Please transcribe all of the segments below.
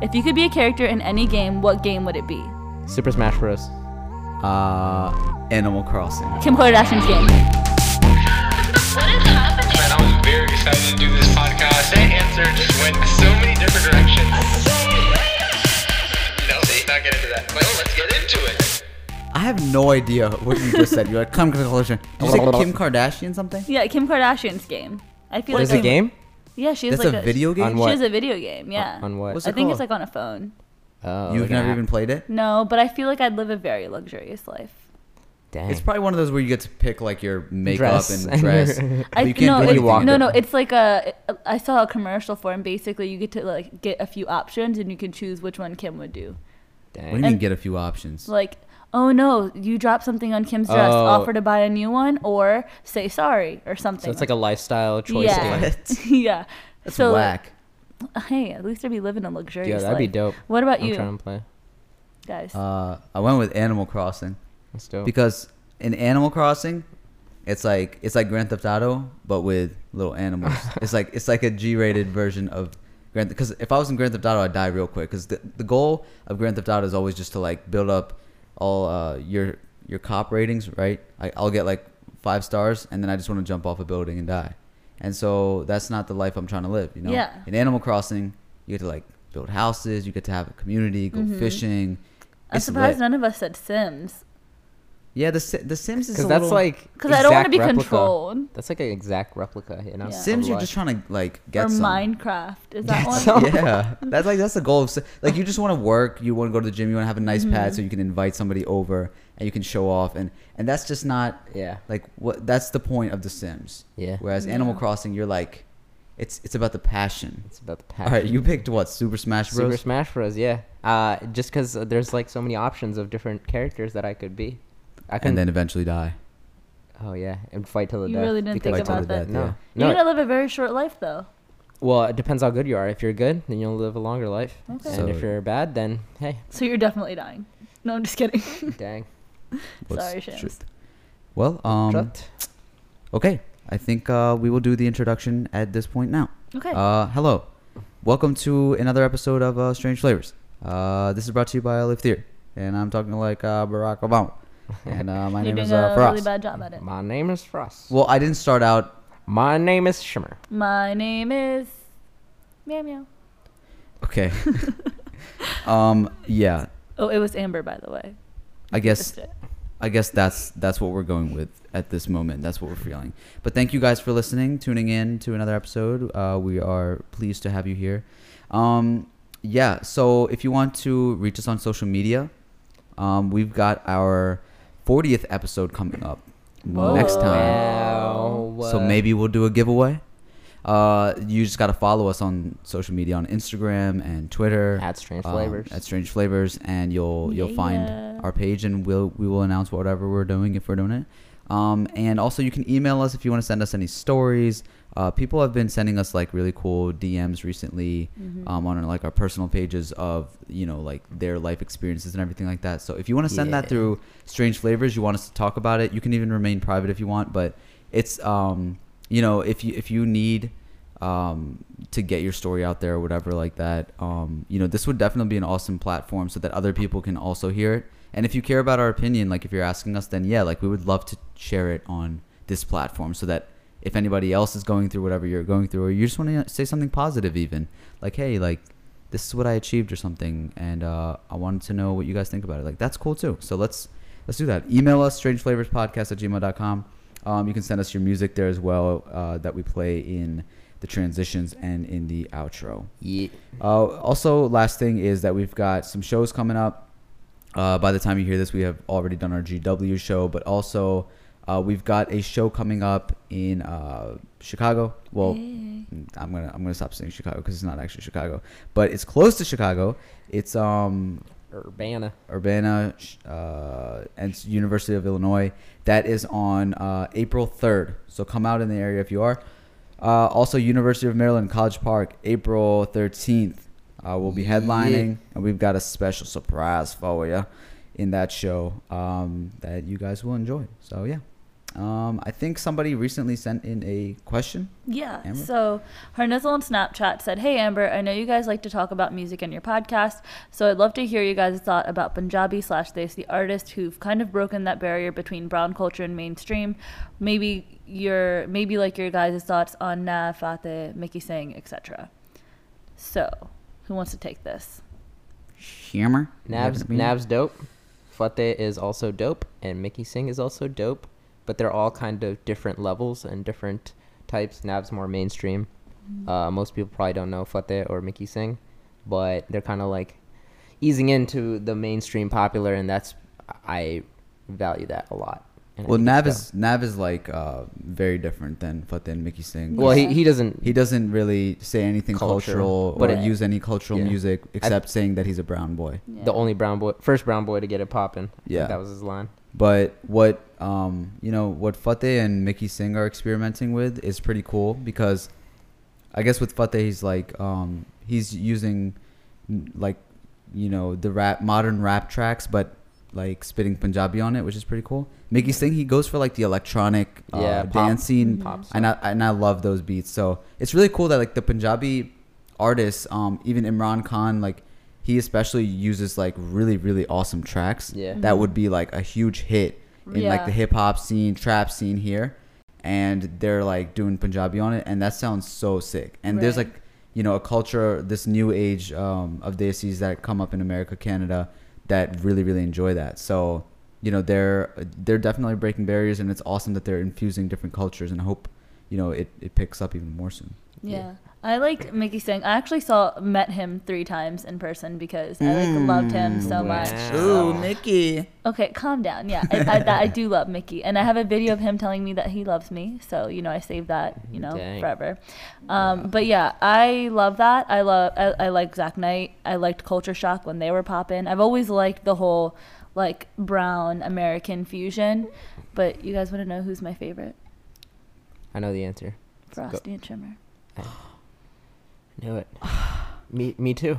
If you could be a character in any game, what game would it be? Super Smash Bros. Uh, Animal Crossing. Kim Kardashian's game. What is happening? Man, I was very excited to do this podcast. That answer just went so many different directions. No, see, not get into that. Well, let's get into it. I have no idea what you just said. You're like Kim Kardashian. Did you say Kim Kardashian something? Yeah, Kim Kardashian's game. I feel What like is a I- game? Yeah, she has That's like a video game. On She what? has a video game. Yeah. On what? What's it I it think it's called? like on a phone. Oh, You've like an never app. even played it. No, but I feel like I'd live a very luxurious life. Dang. It's probably one of those where you get to pick like your makeup Dress. and dress. I but you can't no, do it, anything walk no, with no. it. It's like a. I saw a commercial for, it, basically you get to like get a few options, and you can choose which one Kim would do. What do you Dang. mean and- get a few options? Like, oh no, you dropped something on Kim's dress. Oh. Offer to buy a new one, or say sorry, or something. So it's like a lifestyle choice Yeah. game. What? yeah. That's so, whack. Hey, at least I'd be living a luxurious Yeah, that'd be life. dope. What about I'm you trying to play. guys? Uh, I went with Animal Crossing Let's do it. because in Animal Crossing, it's like it's like Grand Theft Auto but with little animals. it's like it's like a G-rated version of Grand. Because if I was in Grand Theft Auto, I'd die real quick. Because the the goal of Grand Theft Auto is always just to like build up all uh, your your cop ratings, right? I, I'll get like five stars, and then I just want to jump off a building and die. And so that's not the life I'm trying to live, you know. Yeah. In Animal Crossing, you get to like build houses, you get to have a community, go fishing. I'm It's surprised lit. none of us said Sims Yeah, the the Sims is Because that's little, like because I don't want to be replica. controlled. That's like an exact replica, you know. Yeah. Sims. You're just trying to like get or some. Minecraft is that one? some. yeah, that's like that's the goal of like you just want to work, you want to go to the gym, you want to have a nice Mm-hmm. pad so you can invite somebody over and you can show off and and that's just not Yeah. like what that's the point of the Sims. Yeah. Whereas Animal Crossing, you're like, it's it's about the passion. It's about the All passion. right, you picked what Super Smash Bros. Super Smash Bros. Yeah. Uh, just because there's like so many options of different characters that I could be. I can. and then eventually die. oh yeah, and fight till the You death. really didn't think Fight about that. death, No. yeah. You're gonna live a very short life though. Well, it depends how good you are. If you're good, then you'll live a longer life. Okay. And if you're bad, then hey, So you're definitely dying. No, I'm just kidding. dang. Sorry, the Shams. truth? Well, um, Shut. okay, I think uh, we will do the introduction at this point now. Okay. Uh, hello. Welcome to another episode of uh, Strange Flavors. Uh, this is brought to you by Live Theater, and I'm talking to like uh, Barack Obama. And uh, my you're name doing is a uh, really Faraz. bad job at it. My name is Frost. Well, I didn't start out. My name is Shimmer. My name is meow meow. Okay. um. Yeah. Oh, it was Amber, by the way. I guess. Missed it. I guess that's that's what we're going with at this moment. That's what we're feeling. But thank you guys for listening, tuning in to another episode. Uh, we are pleased to have you here. Um, yeah. So if you want to reach us on social media, um, we've got our 40th episode coming up next time. Wow. So maybe we'll do a giveaway. Uh, you just got to follow us on social media on Instagram and Twitter At Strange um, Flavors. at Strange Flavors, and you'll you'll Yeah. find our page, and we'll we will announce whatever we're doing if we're doing it. Um, and also you can email us if you want to send us any stories. Uh, people have been sending us like really cool DMs recently Mm-hmm. um, on like our personal pages of you know like their life experiences and everything like that. So if you want to send that through Strange Flavors, you want us to talk about it, you can even remain private if you want. But it's um, you know if you if you need um, to get your story out there or whatever like that. Um, you know, this would definitely be an awesome platform so that other people can also hear it. And if you care about our opinion, like if you're asking us, then yeah, like we would love to share it on this platform so that if anybody else is going through whatever you're going through, or you just want to say something positive, even like, hey, like this is what I achieved or something, and uh, I wanted to know what you guys think about it. Like that's cool too. So let's let's do that. Email us strangeflavorspodcast at gmail.com. Um, you can send us your music there as well uh, that we play in the transitions and in the outro. Yeah. Uh, also, last thing is that we've got some shows coming up. Uh, by the time you hear this, we have already done our GW show, but also uh, we've got a show coming up in uh, Chicago. Well, Hey. I'm gonna I'm gonna stop saying Chicago because it's not actually Chicago, but it's close to Chicago. It's um Urbana. Urbana uh, and s- University of Illinois. That is on uh, April 3rd. So come out in the area if you are. Uh, also, University of Maryland College Park, April 13th. Uh, we'll be headlining, and we've got a special surprise for you in that show um, that you guys will enjoy. So yeah, Um, I think somebody recently sent in a question. Yeah. Amber? So her nizzle on Snapchat said, Hey Amber, I know you guys like to talk about music in your podcast, so I'd love to hear you guys' thought about Punjabi slash this, the artists who've kind of broken that barrier between brown culture and mainstream. Maybe your maybe like your guys' thoughts on Nav, Fateh, Mickey Singh, etc. So, who wants to take this? Hammer. Nav's Nav's dope. Fateh is also dope, and Mickey Singh is also dope. But they're all kind of different levels and different types. Nav's more mainstream. Uh, most people probably don't know Fateh or Mickey Singh, but they're kind of like easing into the mainstream popular, and that's I value that a lot. And Well, Nav it's is Nav is like uh, very different than Fateh and Mickey Singh. well, he, Yeah. he doesn't he doesn't really say anything Culture, cultural but or it- use any cultural yeah. music except saying that he's a brown boy. Yeah. the only brown boy, first brown boy to get it popping. Yeah. that was his line. But what um you know what Fateh and Mickey Singh are experimenting with is pretty cool because I guess with Fateh he's like um he's using like you know the rap modern rap tracks but like spitting Punjabi on it which is pretty cool. Mickey Singh he goes for like the electronic uh, Yeah, pop. dancing Pop and I and I love those beats. So it's really cool that like the Punjabi artists um even Imran Khan like he especially uses like really really awesome tracks Yeah. that would be like a huge hit in like the hip hop scene, trap scene here, and they're like doing Punjabi on it, and that sounds so sick. And there's like you know a culture, this new age um, of desis that come up in America, Canada, that really really enjoy that. So you know they're they're definitely breaking barriers, and it's awesome that they're infusing different cultures, and I hope you know it it picks up even more soon. Yeah. I like Mickey Singh. I actually saw met him three times in person because I like loved him so Mm, much. wow. Mickey. Okay, calm down. Yeah, I, I, that- I do love Mickey, and I have a video of him telling me that he loves me. So you know, I saved that. You know, Dang. forever. Um, but yeah, I love that. I love. I, I like Zack Knight. I liked Culture Shock when they were popping. I've always liked the whole like brown American fusion. But you guys want to know who's my favorite? I know the answer. Frosty and Shimmer. Knew it. me, me too.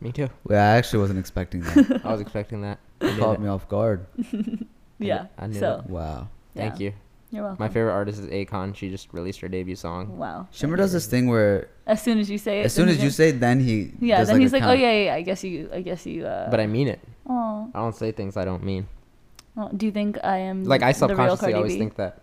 Me too. Well, I actually wasn't expecting that. I was expecting that. I knew Caught that. me off guard. Yeah. I knew so Wow. Thank yeah. you. You're welcome. My favorite artist is Akon. She just released her debut song. Wow. Shimmer does this thing where As soon as you say it. as soon as you say, it, then he Yeah, does then he's a like, oh count. yeah, yeah, yeah. I guess you. I guess you. Uh, But I mean it. Oh. I don't say things I don't mean. Well, do you think I am Like I subconsciously always think that.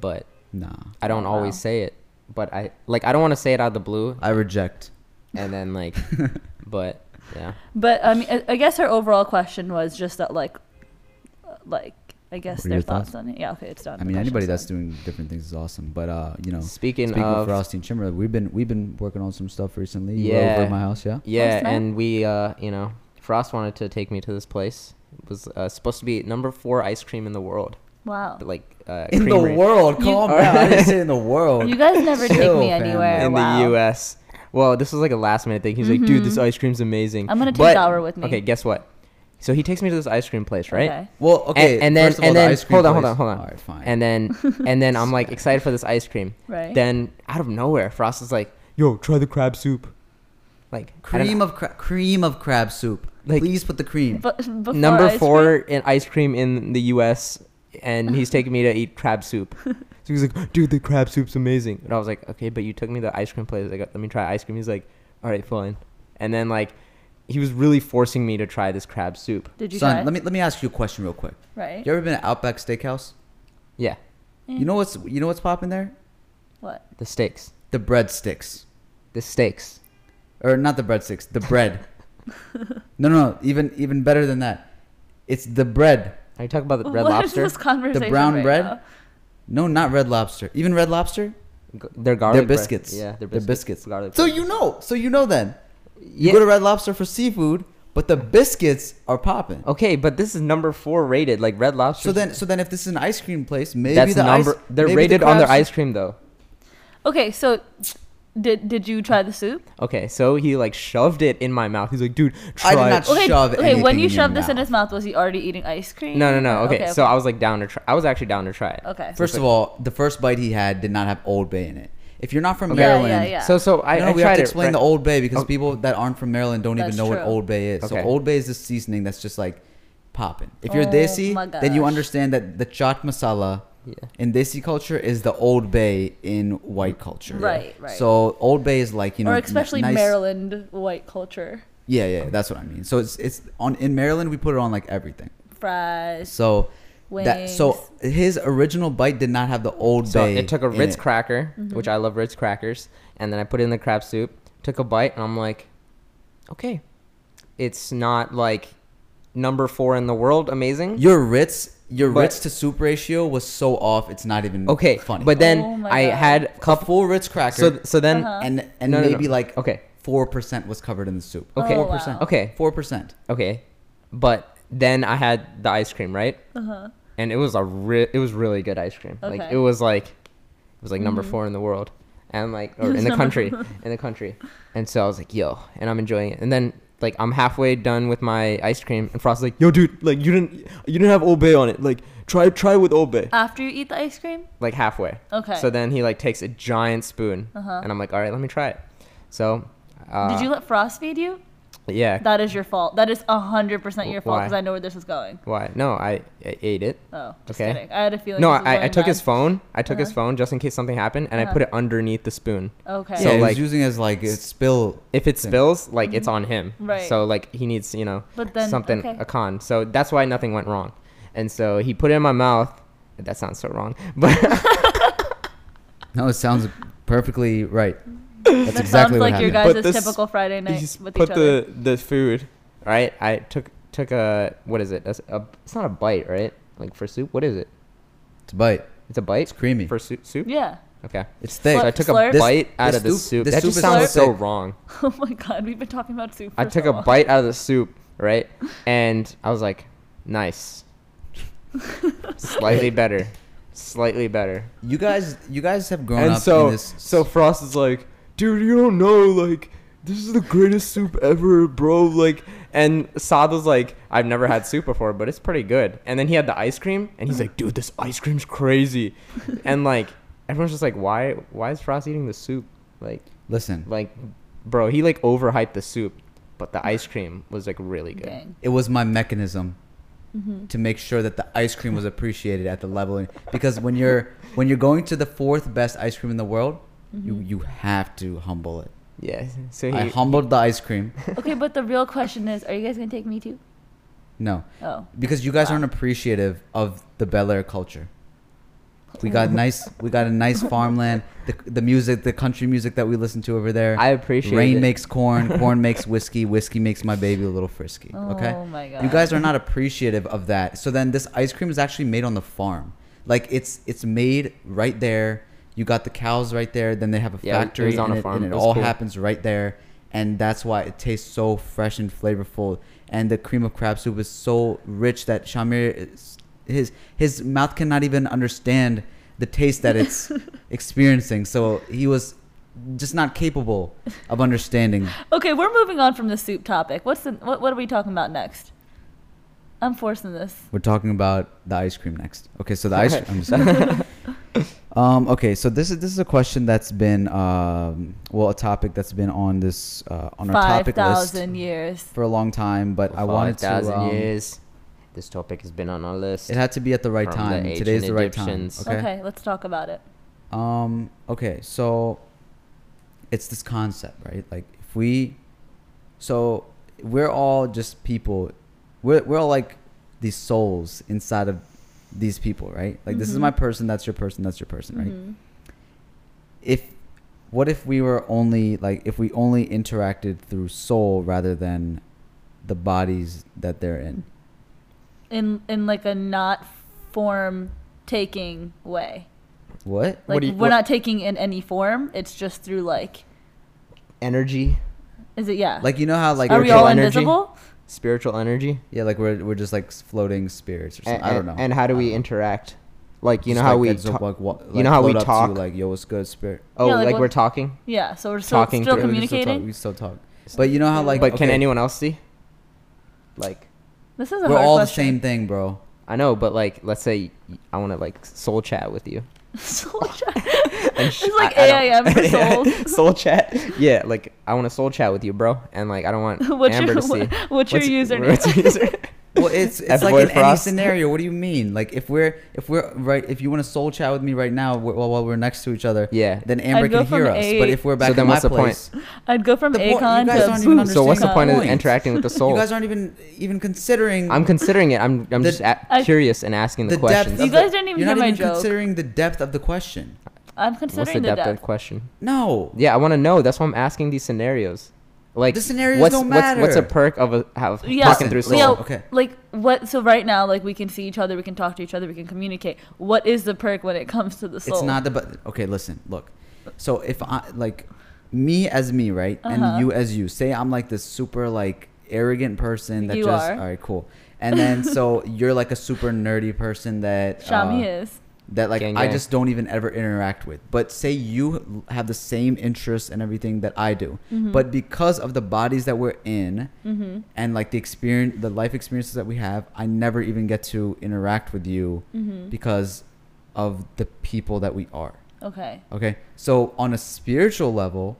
But Nah, I don't Oh, always wow. say it. But I like I don't want to say it out of the blue I reject. and then like but yeah. But I mean, I, I guess her overall question was just that, like, uh, like I guess their thoughts? thoughts? on it. Yeah, okay, it's done. I mean, anybody that's done. doing different things is awesome. But uh, you know, Speaking, speaking of of Frosty and Shimmer, we've been we've been working on some stuff recently. Yeah. over at my house, yeah. Yeah, and we, uh, you know, Frost wanted to take me to this place. It was uh, supposed to be number four ice cream in the world, Wow. but like uh, In the creamery world, You- calm down. I didn't say in the world. You guys never take Chill, me family. anywhere. in wow. the U.S. Well, this was like a last minute thing. He's like, "Dude, this Mhm. ice cream's amazing." I'm gonna take But- Dower with me. Okay, guess what? So he takes me to this ice cream place, right? Okay. Well, okay. and then- first of all, and the then- ice cream hold on, hold on, hold on. All right, fine. And then, and then I'm like excited for this ice cream. Right. Then out of nowhere, Frost is like, "Yo, try the crab soup." Like cream of cra- cream of crab soup. Like- Please put the cream. But before number ice four cream- in ice cream in the U.S. and he's taking me to eat crab soup. So he's like, "Dude, the crab soup's amazing." And I was like, "Okay, but you took me to the ice cream place. Like, let me try ice cream." He's like, "All right, fine." And then like, he was really forcing me to try this crab soup. Did you Son, try? let me let me ask you a question real quick. Right. You ever been at Outback Steakhouse? Yeah, Eh, You know what's you know what's popping there? what? the steaks, The breadsticks, the steaks. or not the breadsticks, the bread. no, no, no. Even even better than that. It's the bread. Are you talking about the red What is lobster? this conversation brown right bread? now? No, not Red Lobster. Even Red Lobster. They're garlic. bread. biscuits. Yeah, they're They're biscuits. biscuits. Garlic. So bread. you know. So you know then. You yeah. go to Red Lobster for seafood, but the biscuits are popping. okay, but this is number four rated, like red lobster. So then, so then, if this is an ice cream place, maybe that's the number. ice, they're maybe the rated on their ice cream though. Okay, so did did you try the soup? Okay, so he like shoved it in my mouth. He's like, dude, try I did it." not Okay, shove okay. When you shoved this in his mouth, was he already eating ice cream? No, no, no. Or- Okay, so I was like down to try. I was actually down to try it. Okay. First of all, the first bite he had did not have Old Bay in it. If you're not from Yeah, Maryland, yeah, yeah. So, so I, no, I we tried have to it, explain right? the Old Bay because Oh. people that aren't from Maryland don't That's even know what. Old Bay is. So Old Bay is this seasoning that's just like popping. If you're Oh desi, then you understand that the chaat masala Yeah. in desi culture is the Old Bay in white culture. Right, right. So Old Bay is like you know, or n- especially nice- Maryland white culture. Yeah, yeah, that's what I mean. So it's it's on in Maryland we put it on like everything. Fries. So that so his original bite did not have the Old So Bay. it took a Ritz cracker, Mm-hmm. which I love Ritz crackers, and then I put it in the crab soup. Took a bite, and I'm like, okay, it's not like number four in the world, amazing. Your Ritz, your But- Ritz to soup ratio was so off. It's not even okay, funny. but then Oh I God. had a a couple. full Ritz cracker, So so then Uh-huh. and and No, no, no. maybe like Okay. four percent was covered in the soup. Okay. Oh, four percent. wow. Okay. four percent. okay, but then I had the ice cream right, Uh-huh. and it was a re- it was really good ice cream. Like it was like it was like number four in the world, and like or in the country, in the country, and so I was like, yo, and I'm enjoying it, and then. Like I'm halfway done with my ice cream, and Frost's like, "Yo, dude, like you didn't, you didn't have Old Bay on it. Like try, try with Old Bay." After you eat the ice cream? like halfway. Okay. So then he like takes a giant spoon, Uh-huh. and I'm like, all right, let me try it. So, uh, Did you let Frost feed you? Yeah. That is your fault. That is hundred percent your fault because I know where this is going. Why? No, I, I ate it. Oh, just Okay. kidding. I had a feeling. No, this was I, I going took his phone. I took his Uh-huh. phone just in case something happened, and I Uh-huh. put it underneath the spoon. Okay. So So, yeah, like- was using it as like a spill. If it thing. spills, like it's on him. Mm-hmm. Right. So like he needs, you know, But then- something okay. a con. So that's why nothing went wrong. And so he put it in my mouth. That sounds so wrong, but No, it sounds perfectly right. That's That exactly sounds what like your guys' this- typical Friday night He's with put each other. the the food right. I took took a what is it? A, a- it's not a bite, right? Like for soup, what is it? It's a bite. It's a bite. It's creamy. for soup. Soup. Yeah. Okay. It's thick. So I took slurp? a This- bite out this of the soup- soup. this That soup just sounds so so thick. wrong. Oh my god, we've been talking about soup. For I took so a long. bite out of the soup, right? And I was like, nice. Slightly better. Slightly better. You guys, you guys have grown and up so in this. so Frost is like, dude, you don't know, like, this is the greatest soup ever, bro. Like, and Saad was like, I've never had soup before, but it's pretty good. And then he had the ice cream, and he's like, dude, this ice cream's crazy. and like, everyone's just like, why, why is Frost eating the soup? Like, listen, like, bro, he like overhyped the soup, but the ice cream was like really good. Dang. it was my mechanism Mm-hmm. to make sure that the ice cream was appreciated at the level because when you're when you're going to the fourth best ice cream in the world, you Mm-hmm. you have to humble it. Yes. So he I humbled the ice cream. Okay, but the real question is, are you guys gonna take me too? No, Oh. because you guys Wow. aren't appreciative of the Bel Air culture. We got nice. We got a nice farmland. The, the music, the country music that we listen to over there. I appreciate it. Rain it. makes corn. Corn makes whiskey. Whiskey makes my baby a little frisky. Okay. Oh my god. You guys are not appreciative of that. So then this ice cream is actually made on the farm. Like it's it's made right there. You got the cows right there. Then they have a Yeah, factory on and a it, farm. and it It all cool. happens right there. And that's why it tastes so fresh and flavorful. And the cream of crab soup is so rich that Shamir is, his his mouth cannot even understand the taste that it's experiencing. So he was just not capable of understanding. Okay, we're moving on from the soup topic. What's the what? What are we talking about next? I'm forcing this. We're talking about the ice cream next. Okay, so the ice. I'm just. um. Okay, so this is this is a question that's been um well a topic that's been on this uh, on our Five topic list thousand years. for a long time, but I wanted to. 5,000 Um, years. This topic has been on our list. it had to be at the right From the time. ancient Today's the right time. Egyptians. Okay. Okay. let's talk about it. Um. Okay. So, it's this concept, right? Like, if we, so we're all just people. We're we're all like these souls inside of these people, right? Like, this is Mhm. my person. That's your person. That's your person, right? Mhm. If, what if we were only like if we only interacted through soul rather than the bodies that they're in? In in like a not form taking way. What? Like do you- we're what- not taking in any form. It's just through like. Energy, Is it yeah? Like you know how like are we all energy? invisible? Spiritual energy. yeah like we're we're just like floating spirits or something. And, I don't know. And how do we interact? Like you know Just, how like, we it's talk. like, you know how we float up to you, talk? like yo what's good spirit oh, Yeah, like like, what- we're talking. Yeah. So we're still Talking still we still talk- communicating. we still talk but you know how like but can anyone else see? Like This is a we're hard all the same thing bro I know, but like let's say I want to like soul chat with you. Soul chat. And it's like I- I don't- AIM for souls. soul chat. Yeah, like I want to soul chat with you, bro. And like I don't want What's Amber your to see. what's your username? what's your user- Well, it's it's F like Boy in any scenario. What do you mean? Like if we're if we're right, if you want to soul chat with me right now wh- while, while we're next to each other, Yeah. then Amber I'd go can hear us. A- But if we're back then in my what's the point? I'd go from The point- you Akon guys to aren't even Boots. So what's the point of point. interacting with the soul? you guys aren't even even considering. I'm considering it. I'm I'm The- just a- I- curious and asking the, the depth. questions. Of You the- guys didn't even you're hear not my even joke. considering the depth of the question. I'm What's the considering depth, the of the question? No. Yeah, I want to know. That's why I'm asking these scenarios. Like The scenarios what's, don't what's, What's a perk of a have Yeah, talking through Listen, soul? yeah, listen. Okay. like what? So right now, like we can see each other, we can talk to each other, we can communicate. What is the perk when it comes to the soul? It's not the but. Okay, listen. Look. So if I like me as me, right, Uh-huh. and you as you. Say I'm like this super like arrogant person that You just are. all right, cool. And then so you're like a super nerdy person that Shami uh, is. That like Gang, I just don't even ever interact with. But say you have the same interests and everything that I do, Mm-hmm. but because of the bodies that we're in and like the experience, the life experiences that we have, I never even get to interact with you Mm-hmm. because of the people that we are. Okay. Okay, so on a spiritual level,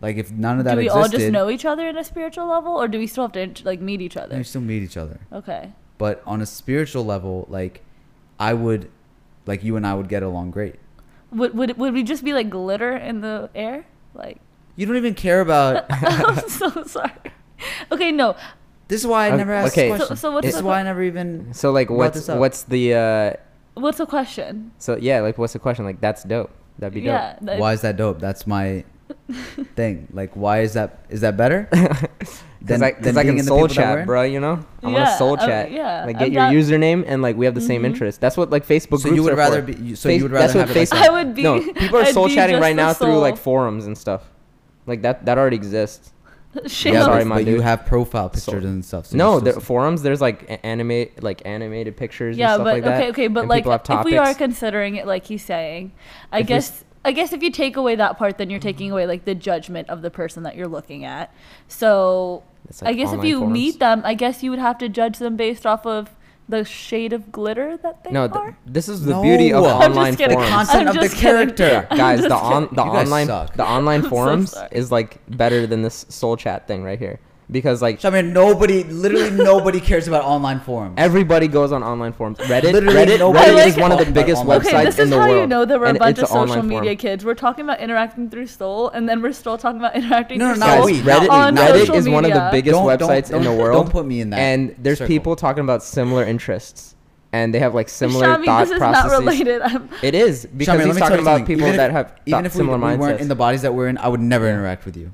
like if none of that do we existed, all just know each other in a spiritual level, or do we still have to like meet each other? we still meet each other. Okay. But on a spiritual level, like I would, like you and I would get along great. Would would would we just be like glitter in the air? Like, You don't even care about. I'm so sorry. Okay, no. This is why I never asked okay. this So- question. so what's this the is why I never even. So like brought what's what's the uh What's the question? so yeah like what's the question like that's dope that'd be dope Yeah. that- Why is that dope? That's my thing. Like, why is that? Is that better? because than- I, than 'cause I can soul people that we're chat bro you know I want Yeah, to soul uh, chat yeah, like I'm get your down- username and like we have the same Mhm. interest that's what like Facebook So groups you would are rather for. be. you- So Face- you would that's rather what have it like Facebook- I would be. no people are I'd soul be chatting just right the now through like forums and stuff like that that already exists Shame Yeah, on- sorry, but, my but you dude. have profile So- pictures and stuff. So no, you're the still- forums. There's like a- animate, like animated pictures yeah, and stuff but like that. okay, okay, but and like people have if we are topics. considering it like he's saying, I If we s- guess I guess if you take away that part, then you're mm-hmm. taking away like the judgment of the person that you're looking at. So It's I guess if you forums. meet them, I guess you would have to judge them based off of the shade of glitter that they no, th- are. this is the beauty of No. I'm just online kidding. forums. content I'm of the just kidding. character. I'm guys, the on kidding. the You guys online the online forums sorry. is like better than this soul chat thing right here because like I mean, nobody, literally nobody cares about online forums. everybody goes on online forums. Reddit, Literally Reddit, Reddit is is one of the talking about biggest online websites Okay, this in is the how world. you know that we're a bunch of social media forum. kids. We're talking about interacting through Soul, and then we're still talking about interacting No, through no, Guys, no, Soul Reddit, on Reddit social is one of the biggest Don't- don't- websites in the world. don't put me in that And there's circle. people talking about similar interests, and they have like similar Shami, thought this is processes. not related. I'm, It is because Shami, let he's talking about something. people Even that if- have even if we, similar we weren't in the bodies that we're in, I would never interact with you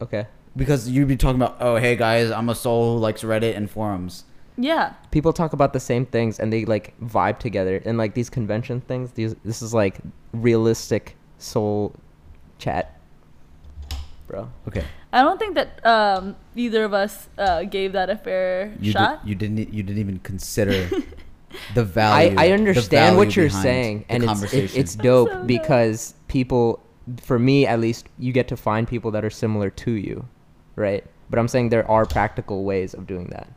okay. Because you'd be talking about, oh, hey guys, I'm a soul who likes Reddit and forums. yeah. people talk about the same things and they like vibe together and like these convention things these this is like realistic soul chat bro Okay, I don't think that um, either of us uh, gave that a fair you shot. Did, you didn't. You didn't even consider the value. I the understand what you're saying and it's it, it's dope so dumb. because people for me at least you get to find people that are similar to you right but i'm saying there are practical ways of doing that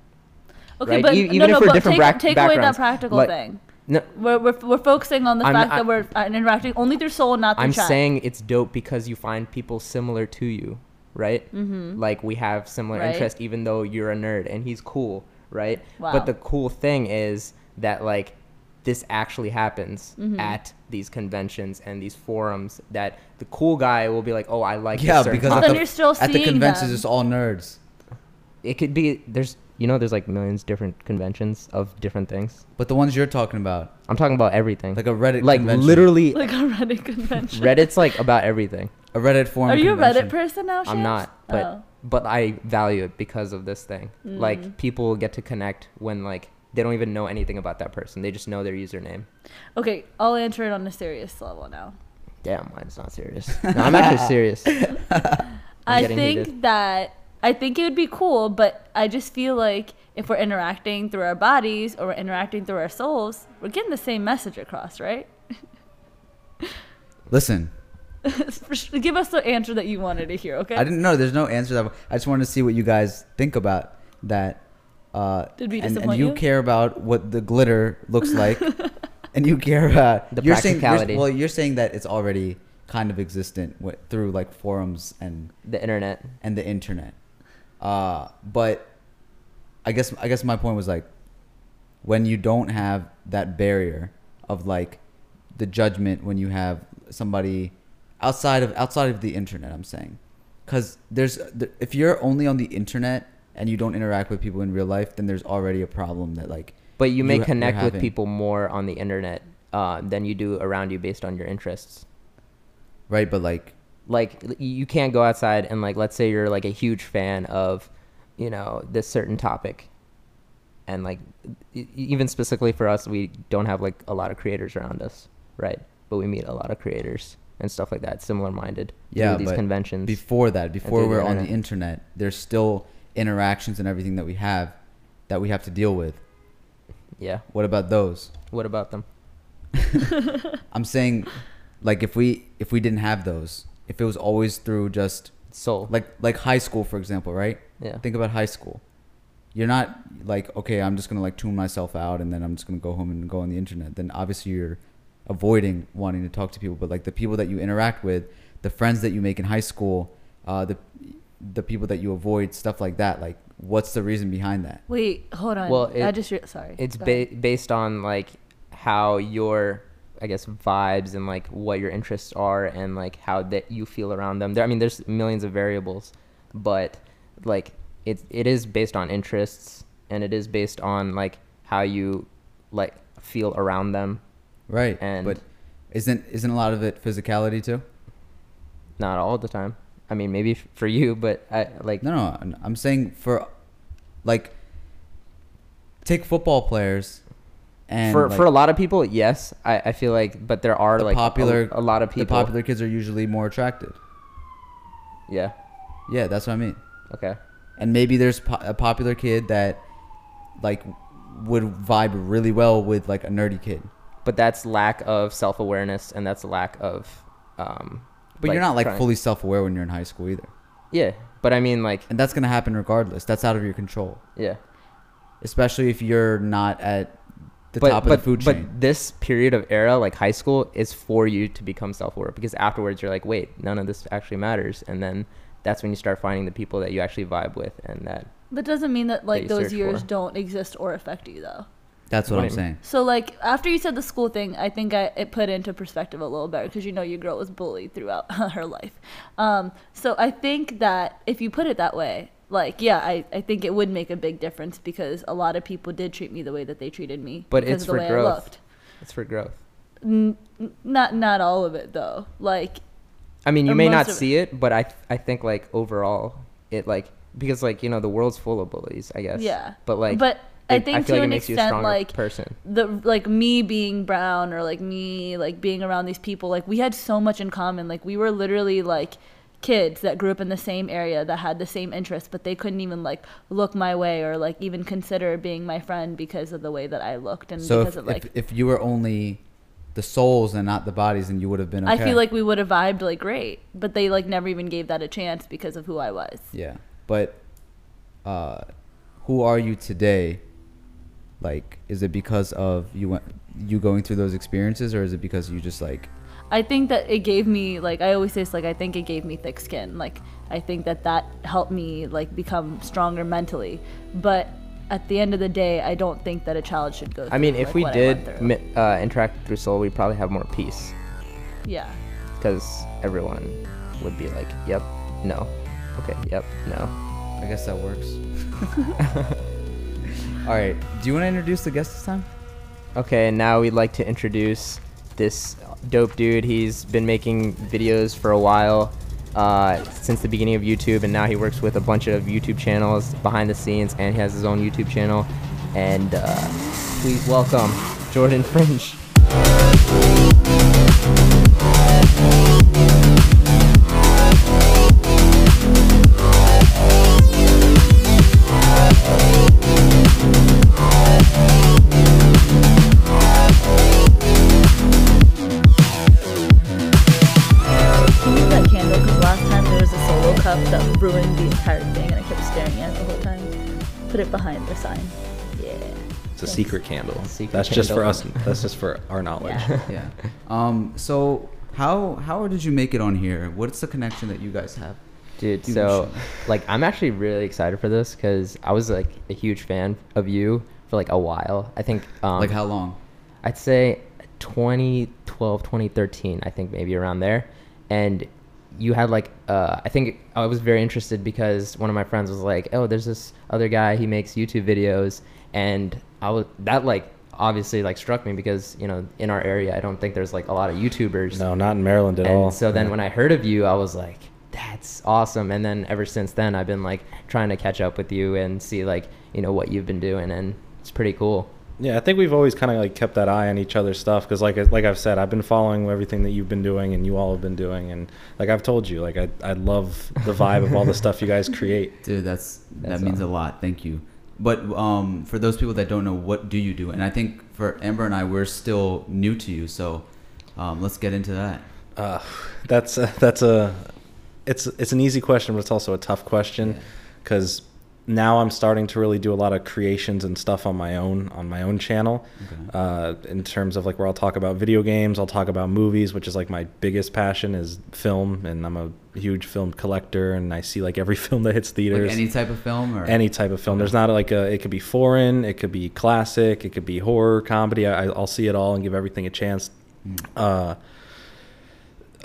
okay, right? but E- no, even no, if we're but different take, take away that practical like- thing. no We're, we're, we're focusing on the I'm- fact that we're uh, interacting only through Soul, not through I'm chat. saying it's dope because you find people similar to you, right? Mhm. Like we have similar Right. interest, even though you're a nerd and he's cool, right? Wow. But the cool thing is that like this actually happens Mhm. at these conventions and these forums. That the cool guy will be like, "Oh, I like." this yeah, because But at then the, you're still at the seeing conventions, them. it's all nerds. it could be there's you know there's like millions different conventions of different things. But the ones you're talking about, I'm talking about everything. like a Reddit, like convention, literally, like a Reddit convention. Reddit's like about everything. a Reddit forum. Are you a. Reddit person now? I'm not, but Oh. but I value it because of this thing. Mm. Like people get to connect when like they don't even know anything about that person. They just know their username. Okay, I'll answer it on a serious level now. Damn, mine's not serious. No, I'm actually serious. I getting think heated. that I think it would be cool, but I just feel like if we're interacting through our bodies or we're interacting through our souls, we're getting the same message across, right? Listen, Give us the answer that you wanted to hear, okay? I didn't know. There's no answer. That I just wanted to see what you guys think about that. Uh, Did we and, and you you? care about what the glitter looks like, and you care about The you're saying, you're- practicality. well, you're saying that it's already kind of existent wi- through like forums and the internet. and the internet. Uh, but I guess I guess my point was like when you don't have that barrier of like the judgment when you have somebody outside of outside of the internet i'm saying because there's if you're only on the internet and you don't interact with people in real life then there's already a problem that like But you may you're connect with people more on the internet uh, than you do around you based on your interests. right but like Like you can't go outside and like let's say you're like a huge fan of, you know, this certain topic, and like even specifically for us, we don't have like a lot of creators around us, right? But we meet a lot of creators and stuff like that, similar minded. yeah these but conventions. before that before we're on the internet there's still interactions and everything that we have that we have to deal with yeah. what about those What about them? i'm saying like if we if we didn't have those if it was always through just Soul. like like high school for example right Yeah. think about high school you're not like okay i'm just gonna like tune myself out and then i'm just gonna go home and go on the internet then obviously you're avoiding wanting to talk to people but like the people that you interact with the friends that you make in high school uh the the people that you avoid stuff like that like what's the reason behind that? Wait, hold on. Well, I just re- sorry. it's Go ba- based on like how your i guess vibes and like what your interests are and like how that you feel around them. There i mean there's millions of variables but like it, it is based on interests and it is based on like how you like feel around them. Right And- but isn't isn't a lot of it physicality too? Not all the time i mean maybe f- for you but i like no no I'm- saying for like take football players and for like, for a lot of people yes i, I feel like but there are the like a- popular a, lot of people the popular kids are usually more attractive yeah. Yeah that's what i mean. Okay. And maybe there's po- a popular kid that like would vibe really well with like a nerdy kid. But that's lack of self-awareness and that's lack of um but you're not like trying- fully self-aware when you're in high school either. Yeah but i mean like and that's gonna happen regardless. That's out of your control. Yeah. Especially if you're not at the but top of the food but chain. But this period of era like high school is for you to become self-aware because afterwards you're like wait none of this actually matters. And then that's when you start finding the people that you actually vibe with and that That doesn't mean that like you those years for. don't exist or affect you though. That's what, what i'm mean? saying So like after you said the school thing, I think I it put into perspective a little better because you know your girl was bullied throughout her life. Um, so I think that if you put it that way, like yeah, I, I think it would make a big difference because a lot of people did treat me the way that they treated me. But because it's of the for way growth. I looked. it's for growth N- n- not not all of it though. Like i mean you may not see it but i i think like overall it like because like you know the world's full of bullies i guess yeah. but like but I it- think feel to like it an makes extent like person. the like me being brown or like me like being around these people like we had so much in common. Like we were literally like kids that grew up in the same area that had the same interests but they couldn't even like look my way or like even consider being my friend because of the way that I looked and so because if, of like if, if you were only the souls and not the bodies then you would have been okay I feel like we would have vibed like great but they like never even gave that a chance because of who I was. Yeah, but uh, who are you today? Like, is it because of you went you going through those experiences, or is it because you just like I think that it gave me like I always say it's like I think it gave me thick skin. Like I think that that helped me like become stronger mentally. But at the end of the day, I don't think that a child should go. i mean if like, we what I went did mi- uh, interact through soul we'd probably have more peace yeah, because everyone would be like yep no okay yep no I guess that works. All right, do you want to introduce the guest this time? Okay, and now we'd like to introduce this dope dude. He's been making videos for a while, uh, since the beginning of YouTube, and now he works with a bunch of YouTube channels behind the scenes, and he has his own YouTube channel. And uh, please welcome Jordan Fringe. It's a secret candle. Secret That's just for us. That's just for our knowledge. Yeah. Yeah. Um. So how how did you make it on here? What's the connection that you guys have? Dude, Dude, so like I'm actually really excited for this because I was like a huge fan of you for like a while. I think um, like how long? I'd say 2012, 2013, I think maybe around there. And you had like, uh, I think I was very interested because one of my friends was like, oh, there's this other guy, he makes YouTube videos. And I was, that like, obviously like struck me because, you know, in our area, I don't think there's like a lot of YouTubers. No, not in Maryland at and all. so then Yeah. when I heard of you, I was like, that's awesome. And then ever since then, I've been like trying to catch up with you and see like, you know, what you've been doing. And it's pretty cool. Yeah, I think we've always kind of like kept that eye on each other's stuff because, like, like I've said, I've been following everything that you've been doing and you all have been doing, and like I've told you, like I, I love the vibe of all the stuff you guys create. Dude, that's, That's that means a lot. Thank you. But um, for those people that don't know, what do you do? And I think for Amber and I, we're still new to you, so um, let's get into that. Uh, that's a, that's a, it's it's an easy question, but it's also a tough question Yeah. Now I'm starting to really do a lot of creations and stuff on my own on my own channel. Okay. uh, in terms of like where I'll talk about video games, I'll talk about movies, which is like my biggest passion is film, and I'm a huge film collector, and I see like every film that hits theaters. Like any type of film, or any type of film. There's not like a. It could be foreign, it could be classic, it could be horror, comedy. I, I'll see it all and give everything a chance. Mm. Uh,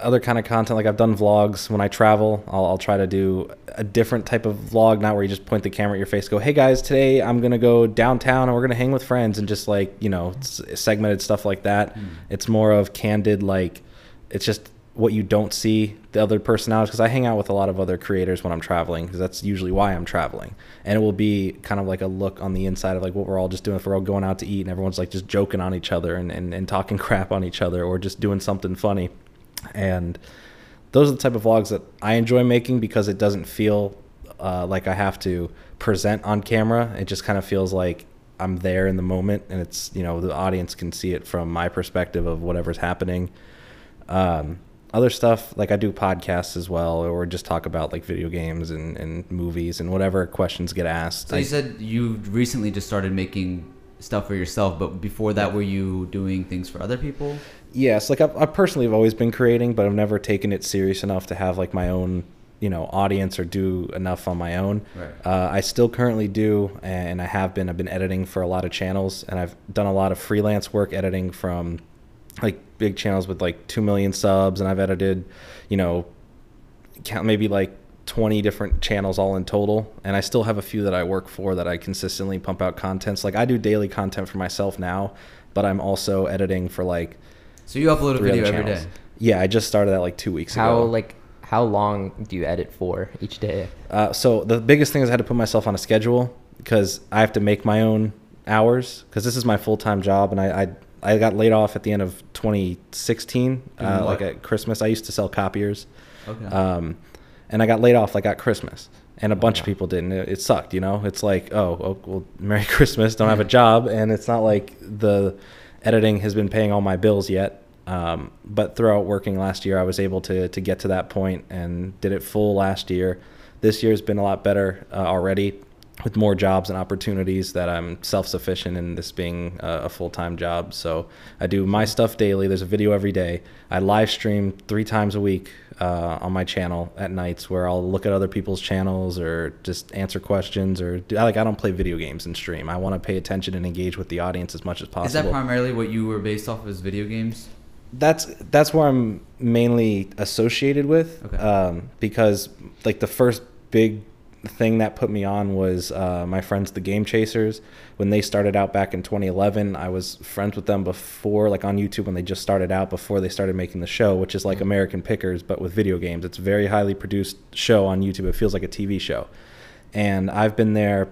other kind of content, like I've done vlogs. When I travel, I'll, I'll try to do a different type of vlog, not where you just point the camera at your face, go, "Hey guys, today I'm gonna go downtown and we're gonna hang with friends," and just like you know, segmented stuff like that. Mm. It's more of candid, like it's just what you don't see the other personalities because I hang out with a lot of other creators when I'm traveling because that's usually why I'm traveling and it will be kind of like a look on the inside of like what we're all just doing if we're all going out to eat and everyone's like just joking on each other and, and, and talking crap on each other or just doing something funny and those are the type of vlogs that I enjoy making because it doesn't feel uh, like I have to present on camera it just kind of feels like I'm there in the moment and it's you know the audience can see it from my perspective of whatever's happening um, other stuff like I do podcasts as well, or just talk about like video games and, and movies and whatever questions get asked. So I- you said you recently just started making stuff for yourself, but before that, were you doing things for other people? Yes, like I, I personally have always been creating, but I've never taken it serious enough to have like my own you know audience or do enough on my own. Right. Uh, I still currently do, and I have been. I've been editing for a lot of channels, and I've done a lot of freelance work editing from like big channels with like two million subs, and I've edited, you know, count maybe like 20 different channels all in total and i still have a few that i work for that i consistently pump out contents like i do daily content for myself now but i'm also editing for like So you upload a video every day. yeah i just started that like two weeks How ago like how long do you edit for each day? uh, so the biggest thing is i had to put myself on a schedule because i have to make my own hours because this is my full-time job and I, I i got laid off at the end of 2016 uh, like at christmas i used to sell copiers Okay. um, and I got laid off like at Christmas, and a bunch of people didn't. It, it sucked, you know. It's like, oh, oh, well, Merry Christmas, don't have a job, and it's not like the editing has been paying all my bills yet. Um, but throughout working last year, I was able to to get to that point and did it full last year. This year's been a lot better uh, already, with more jobs and opportunities that I'm self sufficient in this being a, a full time job. So I do my stuff daily. There's a video every day. I live stream three times a week uh, on my channel at nights where I'll look at other people's channels or just answer questions or do, like I don't play video games and stream. I want to pay attention and engage with the audience as much as possible. Is that primarily what you were based off of as video games? that's that's where I'm mainly associated with. Okay. Um, because like the first big thing that put me on was uh, my friends, the Game Chasers. When they started out back in 2011, I was friends with them before, like on YouTube when they just started out, before they started making the show, which is like American Pickers but with video games. It's a very highly produced show on YouTube. It feels like a TV show, and I've been there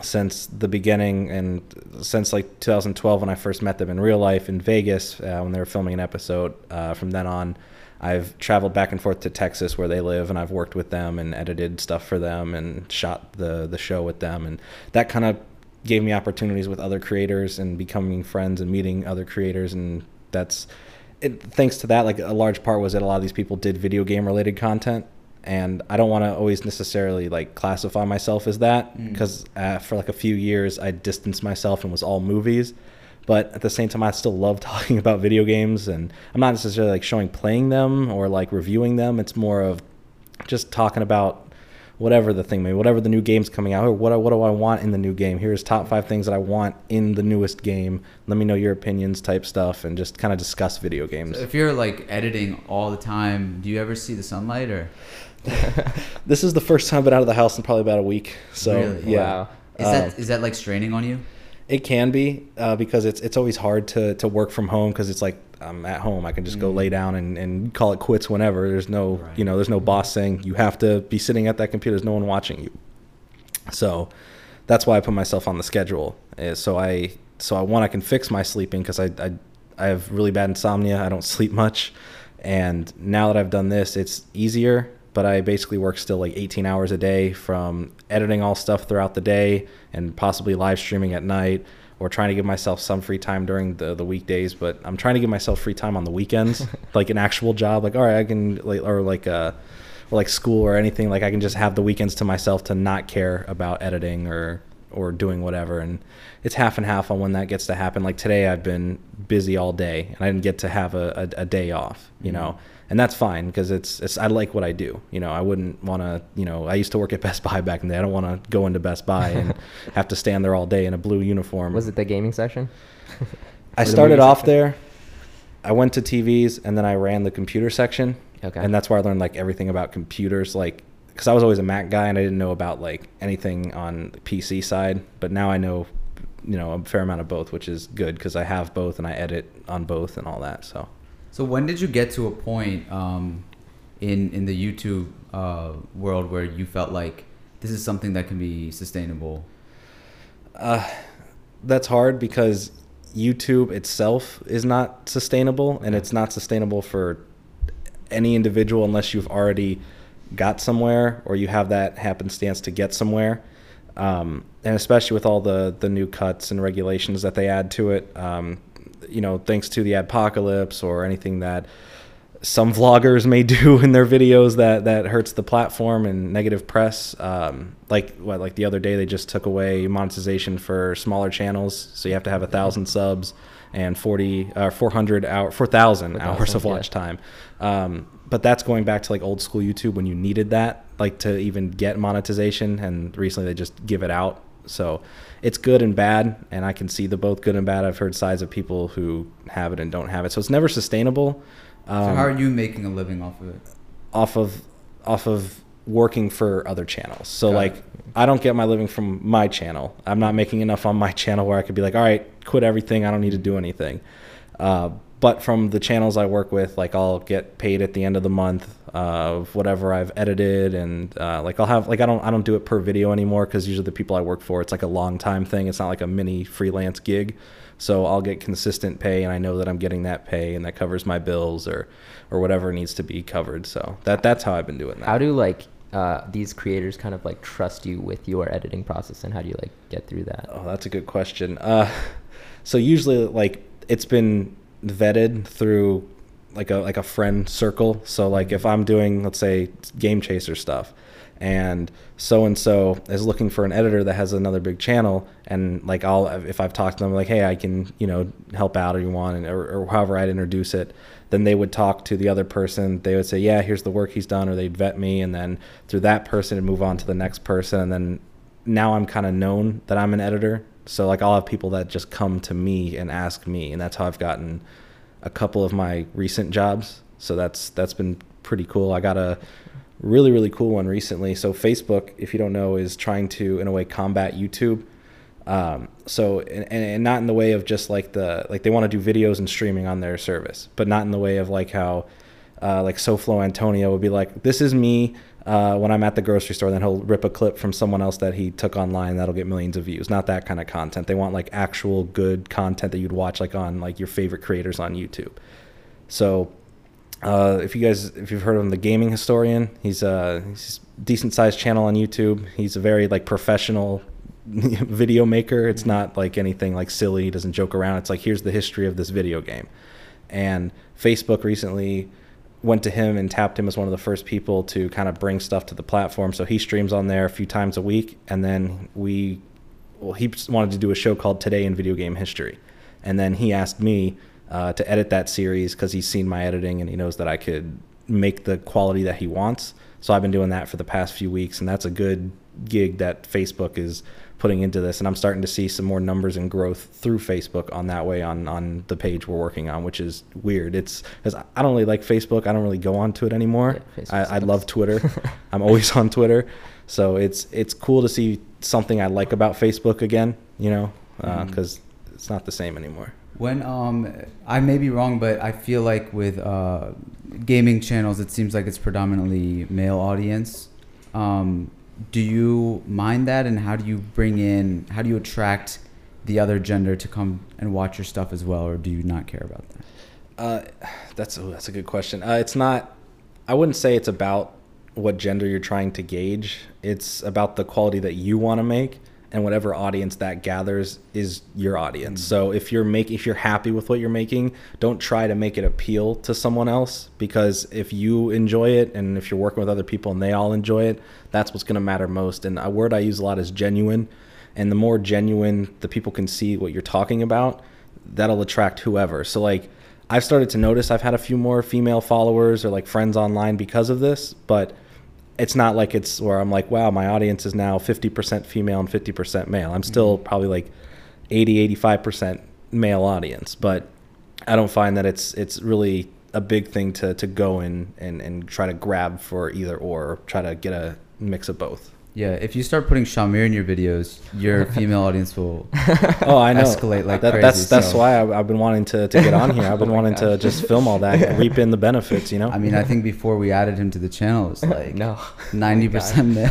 since the beginning and since like 2012 when I first met them in real life in Vegas uh, when they were filming an episode. Uh, from then on, I've traveled back and forth to Texas where they live, and I've worked with them and edited stuff for them and shot the the show with them, and that kind of gave me opportunities with other creators and becoming friends and meeting other creators, and that's it, thanks to that. Like a large part was that a lot of these people did video game related content, and I don't want to always necessarily like classify myself as that Mm. because uh, for like a few years I distanced myself and was all movies. But at the same time, I still love talking about video games, and I'm not necessarily like showing playing them or like reviewing them. It's more of just talking about whatever the thing may be, whatever the new game's coming out, or what, what do I want in the new game? Here's top five things that I want in the newest game. Let me know your opinions, type stuff, and just kind of discuss video games. So if you're like editing all the time, do you ever see the sunlight or? this is the first time I've been out of the house in probably about a week. So Really? yeah, Wow. Is Uh, that is that like straining on you? It can be uh, because it's it's always hard to to work from home because it's like I'm at home. I can just go lay down and, and call it quits whenever. There's no Right. you know there's no boss saying you have to be sitting at that computer. There's no one watching you. So that's why I put myself on the schedule. Uh, So I so I one I can fix my sleeping because I, I I have really bad insomnia. I don't sleep much, and now that I've done this, it's easier. But I basically work still like 18 hours a day from editing all stuff throughout the day and possibly live streaming at night or trying to give myself some free time during the, the weekdays. But I'm trying to give myself free time on the weekends, like an actual job. Like all right, I can like or like uh or like school or anything like i can just have the weekends to myself to not care about editing or or doing whatever and it's half and half on when that gets to happen like today i've been busy all day and i didn't get to have a, a, a day off you know and that's fine because it's, it's i like what i do you know i wouldn't want to you know i used to work at best buy back in the day i don't want to go into best buy and have to stand there all day in a blue uniform Was it the gaming section? I started off section? there. I went to TVs and then I ran the computer section. Okay. And that's where I learned like everything about computers, like because I was always a Mac guy and I didn't know about like anything on the PC side. But now I know, you know, a fair amount of both, which is good because I have both and I edit on both and all that. So So when did you get to a point um, in in the YouTube uh, world where you felt like this is something that can be sustainable? uh, that's hard because YouTube itself is not sustainable, and it's not sustainable for any individual unless you've already got somewhere or you have that happenstance to get somewhere. Um, and especially with all the the new cuts and regulations that they add to it, um, you know, thanks to the adpocalypse or anything that some vloggers may do in their videos that that hurts the platform and negative press. Um, like what, like the other day they just took away monetization for smaller channels, so you have to have a thousand subs and forty uh, four hundred hour four thousand hours 4,000, of yeah. watch time. Um, but that's going back to like old school YouTube when you needed that, like to even get monetization, and recently they just give it out. So it's good and bad, and I can see the both good and bad. I've heard sides of people who have it and don't have it, so it's never sustainable. Um, so how are you making a living off of it? off of off of working for other channels. So Got like it. I don't get my living from my channel. I'm not making enough on my channel where I could be like, all right, quit everything. I don't need to do anything. Uh, but from the channels I work with, like I'll get paid at the end of the month of whatever I've edited, and uh, like I'll have like I don't I don't do it per video anymore because usually the people I work for it's like a long time thing. It's not like a mini freelance gig. So I'll get consistent pay, and I know that I'm getting that pay, and that covers my bills or or whatever needs to be covered. So that that's how I've been doing that. How do like uh, these creators kind of like trust you with your editing process, and how do you like get through that? Oh, that's a good question. Uh, so usually, like it's been vetted through like a like a friend circle. So like if I'm doing let's say game chaser stuff, and so and so is looking for an editor that has another big channel, and like I'll if I've talked to them like hey I can you know help out or you want and, or, or however I'd introduce it. Then they would talk to the other person. They would say, "Yeah, here's the work he's done," or they'd vet me, and then through that person, it'd move on to the next person, and then now I'm kind of known that I'm an editor. So like I'll have people that just come to me and ask me, and that's how I've gotten a couple of my recent jobs. So that's that's been pretty cool. I got a really really cool one recently. So Facebook, if you don't know, is trying to in a way combat YouTube. Um, so and, and not in the way of just like the like they want to do videos and streaming on their service, but not in the way of like how uh, like SoFlo Antonio would be like, this is me uh, when I'm at the grocery store. Then he'll rip a clip from someone else that he took online that'll get millions of views. Not that kind of content. They want like actual good content that you'd watch like on like your favorite creators on YouTube. So uh, if you guys if you've heard of him, the gaming historian, he's a he's a decent sized channel on YouTube. He's a very like professional video maker. It's not like anything like silly. He doesn't joke around. It's like here's the history of this video game. And Facebook recently went to him and tapped him as one of the first people to kind of bring stuff to the platform. So he streams on there a few times a week, and then we, well, he wanted to do a show called Today in Video Game History, and then he asked me uh, to edit that series because he's seen my editing and he knows that I could make the quality that he wants. So I've been doing that for the past few weeks, and that's a good gig that Facebook is putting into this. And I'm starting to see some more numbers and growth through Facebook on that way on on the page we're working on, which is weird. It's because I don't really like Facebook. I don't really go onto it anymore. Yeah, I, I love Twitter. I'm always on Twitter, so it's it's cool to see something I like about Facebook again. You know, because it's not the same anymore. When um, I may be wrong, but I feel like with uh, gaming channels, it seems like it's predominantly male audience. Um, do you mind that, and how do you bring in, how do you attract the other gender to come and watch your stuff as well, or do you not care about that? Uh, that's oh, that's a good question. Uh, it's not. I wouldn't say it's about what gender you're trying to gauge. It's about the quality that you want to make, and whatever audience that gathers is your audience. Mm. So if you're making, if you're happy with what you're making, don't try to make it appeal to someone else because if you enjoy it, and if you're working with other people and they all enjoy it, that's what's going to matter most. And a word I use a lot is genuine. And the more genuine the people can see what you're talking about, that'll attract whoever. So like I've started to notice I've had a few more female followers or like friends online because of this, but it's not like it's where I'm like, wow, my audience is now 50% female and 50% male. I'm still mm-hmm. probably like 80, 85% male audience, but I don't find that it's it's really a big thing to, to go in and, and try to grab for either or, or try to get a mix of both. Yeah, if you start putting Shamir in your videos, your female audience will. Oh, I know. Escalate like that, crazy, That's that's so- why I, I've been wanting to, to get on here. I've been Oh wanting to just film all that, and reap in the benefits. You know. I mean, I think before we added him to the channel, it's like no. ninety percent male.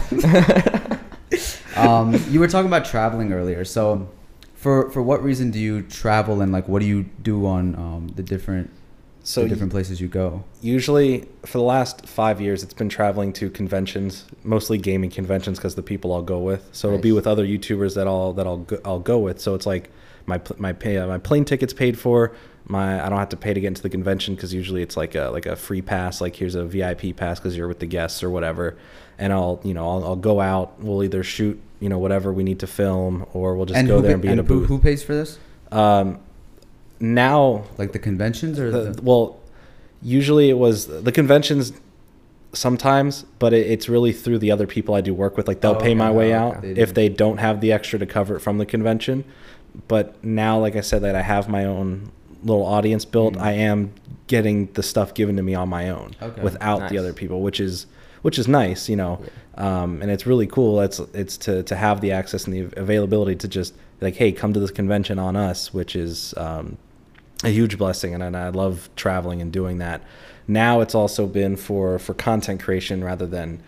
um, you were talking about traveling earlier, so for for what reason do you travel and like what do you do on um, the different so the different places you go? usually for the last five years, it's been traveling to conventions, mostly gaming conventions, because the people I'll go with. So it'll be with other YouTubers that I'll that I'll go, I'll go with. So it's like my my pay uh, my plane tickets paid for. My I don't have to pay to get into the convention because usually it's like a like a free pass. Like here's a VIP pass because you're with the guests or whatever. And I'll you know I'll, I'll go out. We'll either shoot you know whatever we need to film, or we'll just go there pa- and be in a who, booth. who pays for this? Um, now Like the conventions or the, the, well usually it was the conventions sometimes but it, it's really through the other people i do work with. Like they'll Oh, pay my way Oh, out okay. They if they don't have the extra to cover it from the convention. But now like i said that i have my own little audience built Mhm. i am getting the stuff given to me on my own Okay. without the other people which is which is nice you know? Um, and it's really cool. It's it's to to have the access and the availability to just like hey come to this convention on us which is um, a huge blessing and, and I love traveling and doing that. Now it's also been for for content creation rather than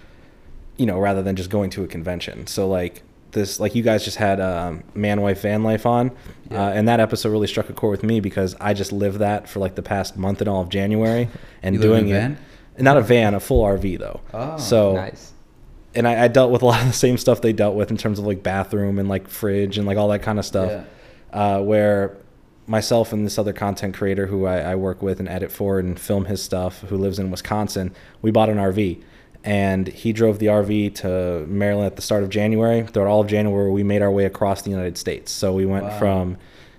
you know rather than just going to a convention. So like this like you guys just had um, man wife van life on Yeah. uh, and that episode really struck a chord with me because I just lived that for like the past month and all of January and You live in doing a it van? not a van a full RV though. Oh, so nice. and I, I dealt with a lot of the same stuff they dealt with in terms of like bathroom and like fridge and like all that kind of stuff. Yeah. Uh, where myself and this other content creator who I, I work with and edit for and film his stuff, who lives in Wisconsin, we bought an RV. And he drove the RV to Maryland at the start of January. Throughout all of January, we made our way across the United States. So we went Wow. from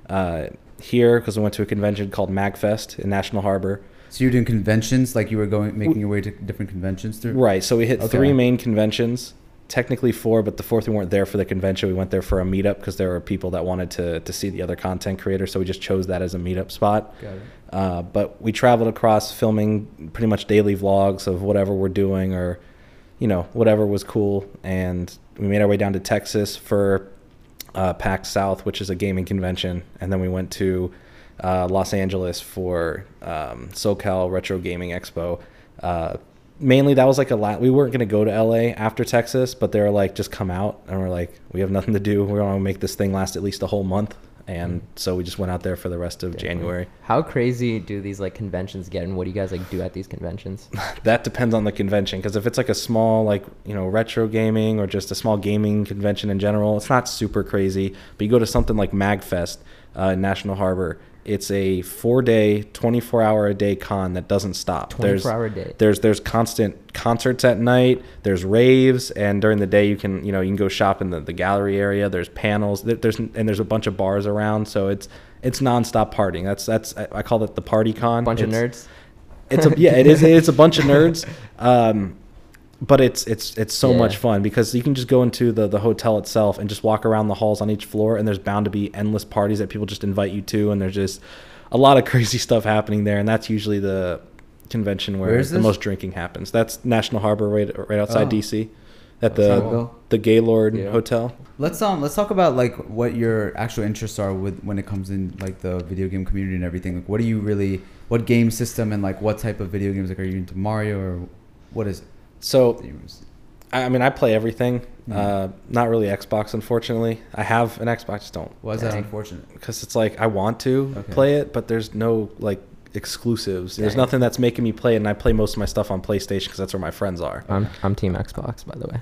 uh, here because we went to a convention called MagFest in National Harbor. So you're doing conventions, like you were going, making your way to different conventions through. Right. So we hit Okay. three main conventions, technically four, but the fourth we weren't there for the convention. We went there for a meetup because there were people that wanted to to see the other content creators. So we just chose that as a meetup spot. Got it. Uh, but we traveled across filming pretty much daily vlogs of whatever we're doing or, you know, whatever was cool. And we made our way down to Texas for uh, PAX South, which is a gaming convention. And then we went to uh, Los Angeles for um, SoCal Retro Gaming Expo. Uh, mainly that was like a lot. We weren't going to go to LA after Texas, but they were like, just come out. And we're like, we have nothing to do. We're going to make this thing last at least a whole month. And so we just went out there for the rest of January. How crazy do these like conventions get, and what do you guys like do at these conventions? that depends on the convention because if it's like a small like you know retro gaming or just a small gaming convention in general it's not super crazy but you go to something like magfest uh, in national harbor it's a four day 24 hour a day con that doesn't stop 24 hour a day. there's there's constant concerts at night there's raves and during the day you can you know you can go shop in the, the gallery area there's panels there's and there's a bunch of bars around so it's it's nonstop partying that's that's i call it the party con Bunch of nerds. it's a yeah, it is. It's a bunch of nerds. Um, but it's it's it's so Yeah. much fun because you can just go into the the hotel itself and just walk around the halls on each floor and there's bound to be endless parties that people just invite you to and there's just a lot of crazy stuff happening there and that's usually the convention where, Where the most drinking happens. That's National Harbor right right outside Oh. DC at the cool. the Gaylord Yeah. Hotel. Let's um let's talk about like what your actual interests are with when it comes in like the video game community and everything. Like, what do you really what game system and like what type of video games? Like, are you into Mario or what is it? So I I mean, I play everything. Mhm. Uh, not really Xbox, unfortunately. I have an Xbox, just don't Why is that unfortunate? because it's like I want to Okay. play it, but there's no like exclusives. There's Dang. nothing that's making me play it, and I play most of my stuff on PlayStation because that's where my friends are. I'm I'm Team Xbox, by the way.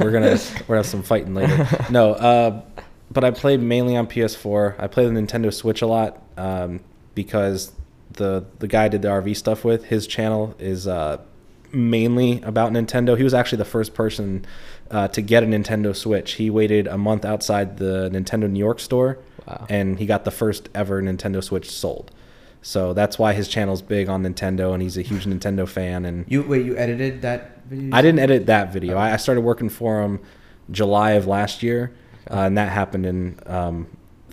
we're gonna we're gonna have some fighting later. No, uh, but I play mainly on PS4. I play the Nintendo Switch a lot um, because the the guy I did the RV stuff with his channel is uh, mainly about Nintendo. He was actually the first person uh, to get a Nintendo Switch. He waited a month outside the Nintendo New York store, Wow. and he got the first ever Nintendo Switch sold. So that's why his channel's big on Nintendo, and he's a huge Nintendo fan. And You wait, you edited that video? I didn't edit that video. I, I started working for him July of last year, uh, and that happened in um,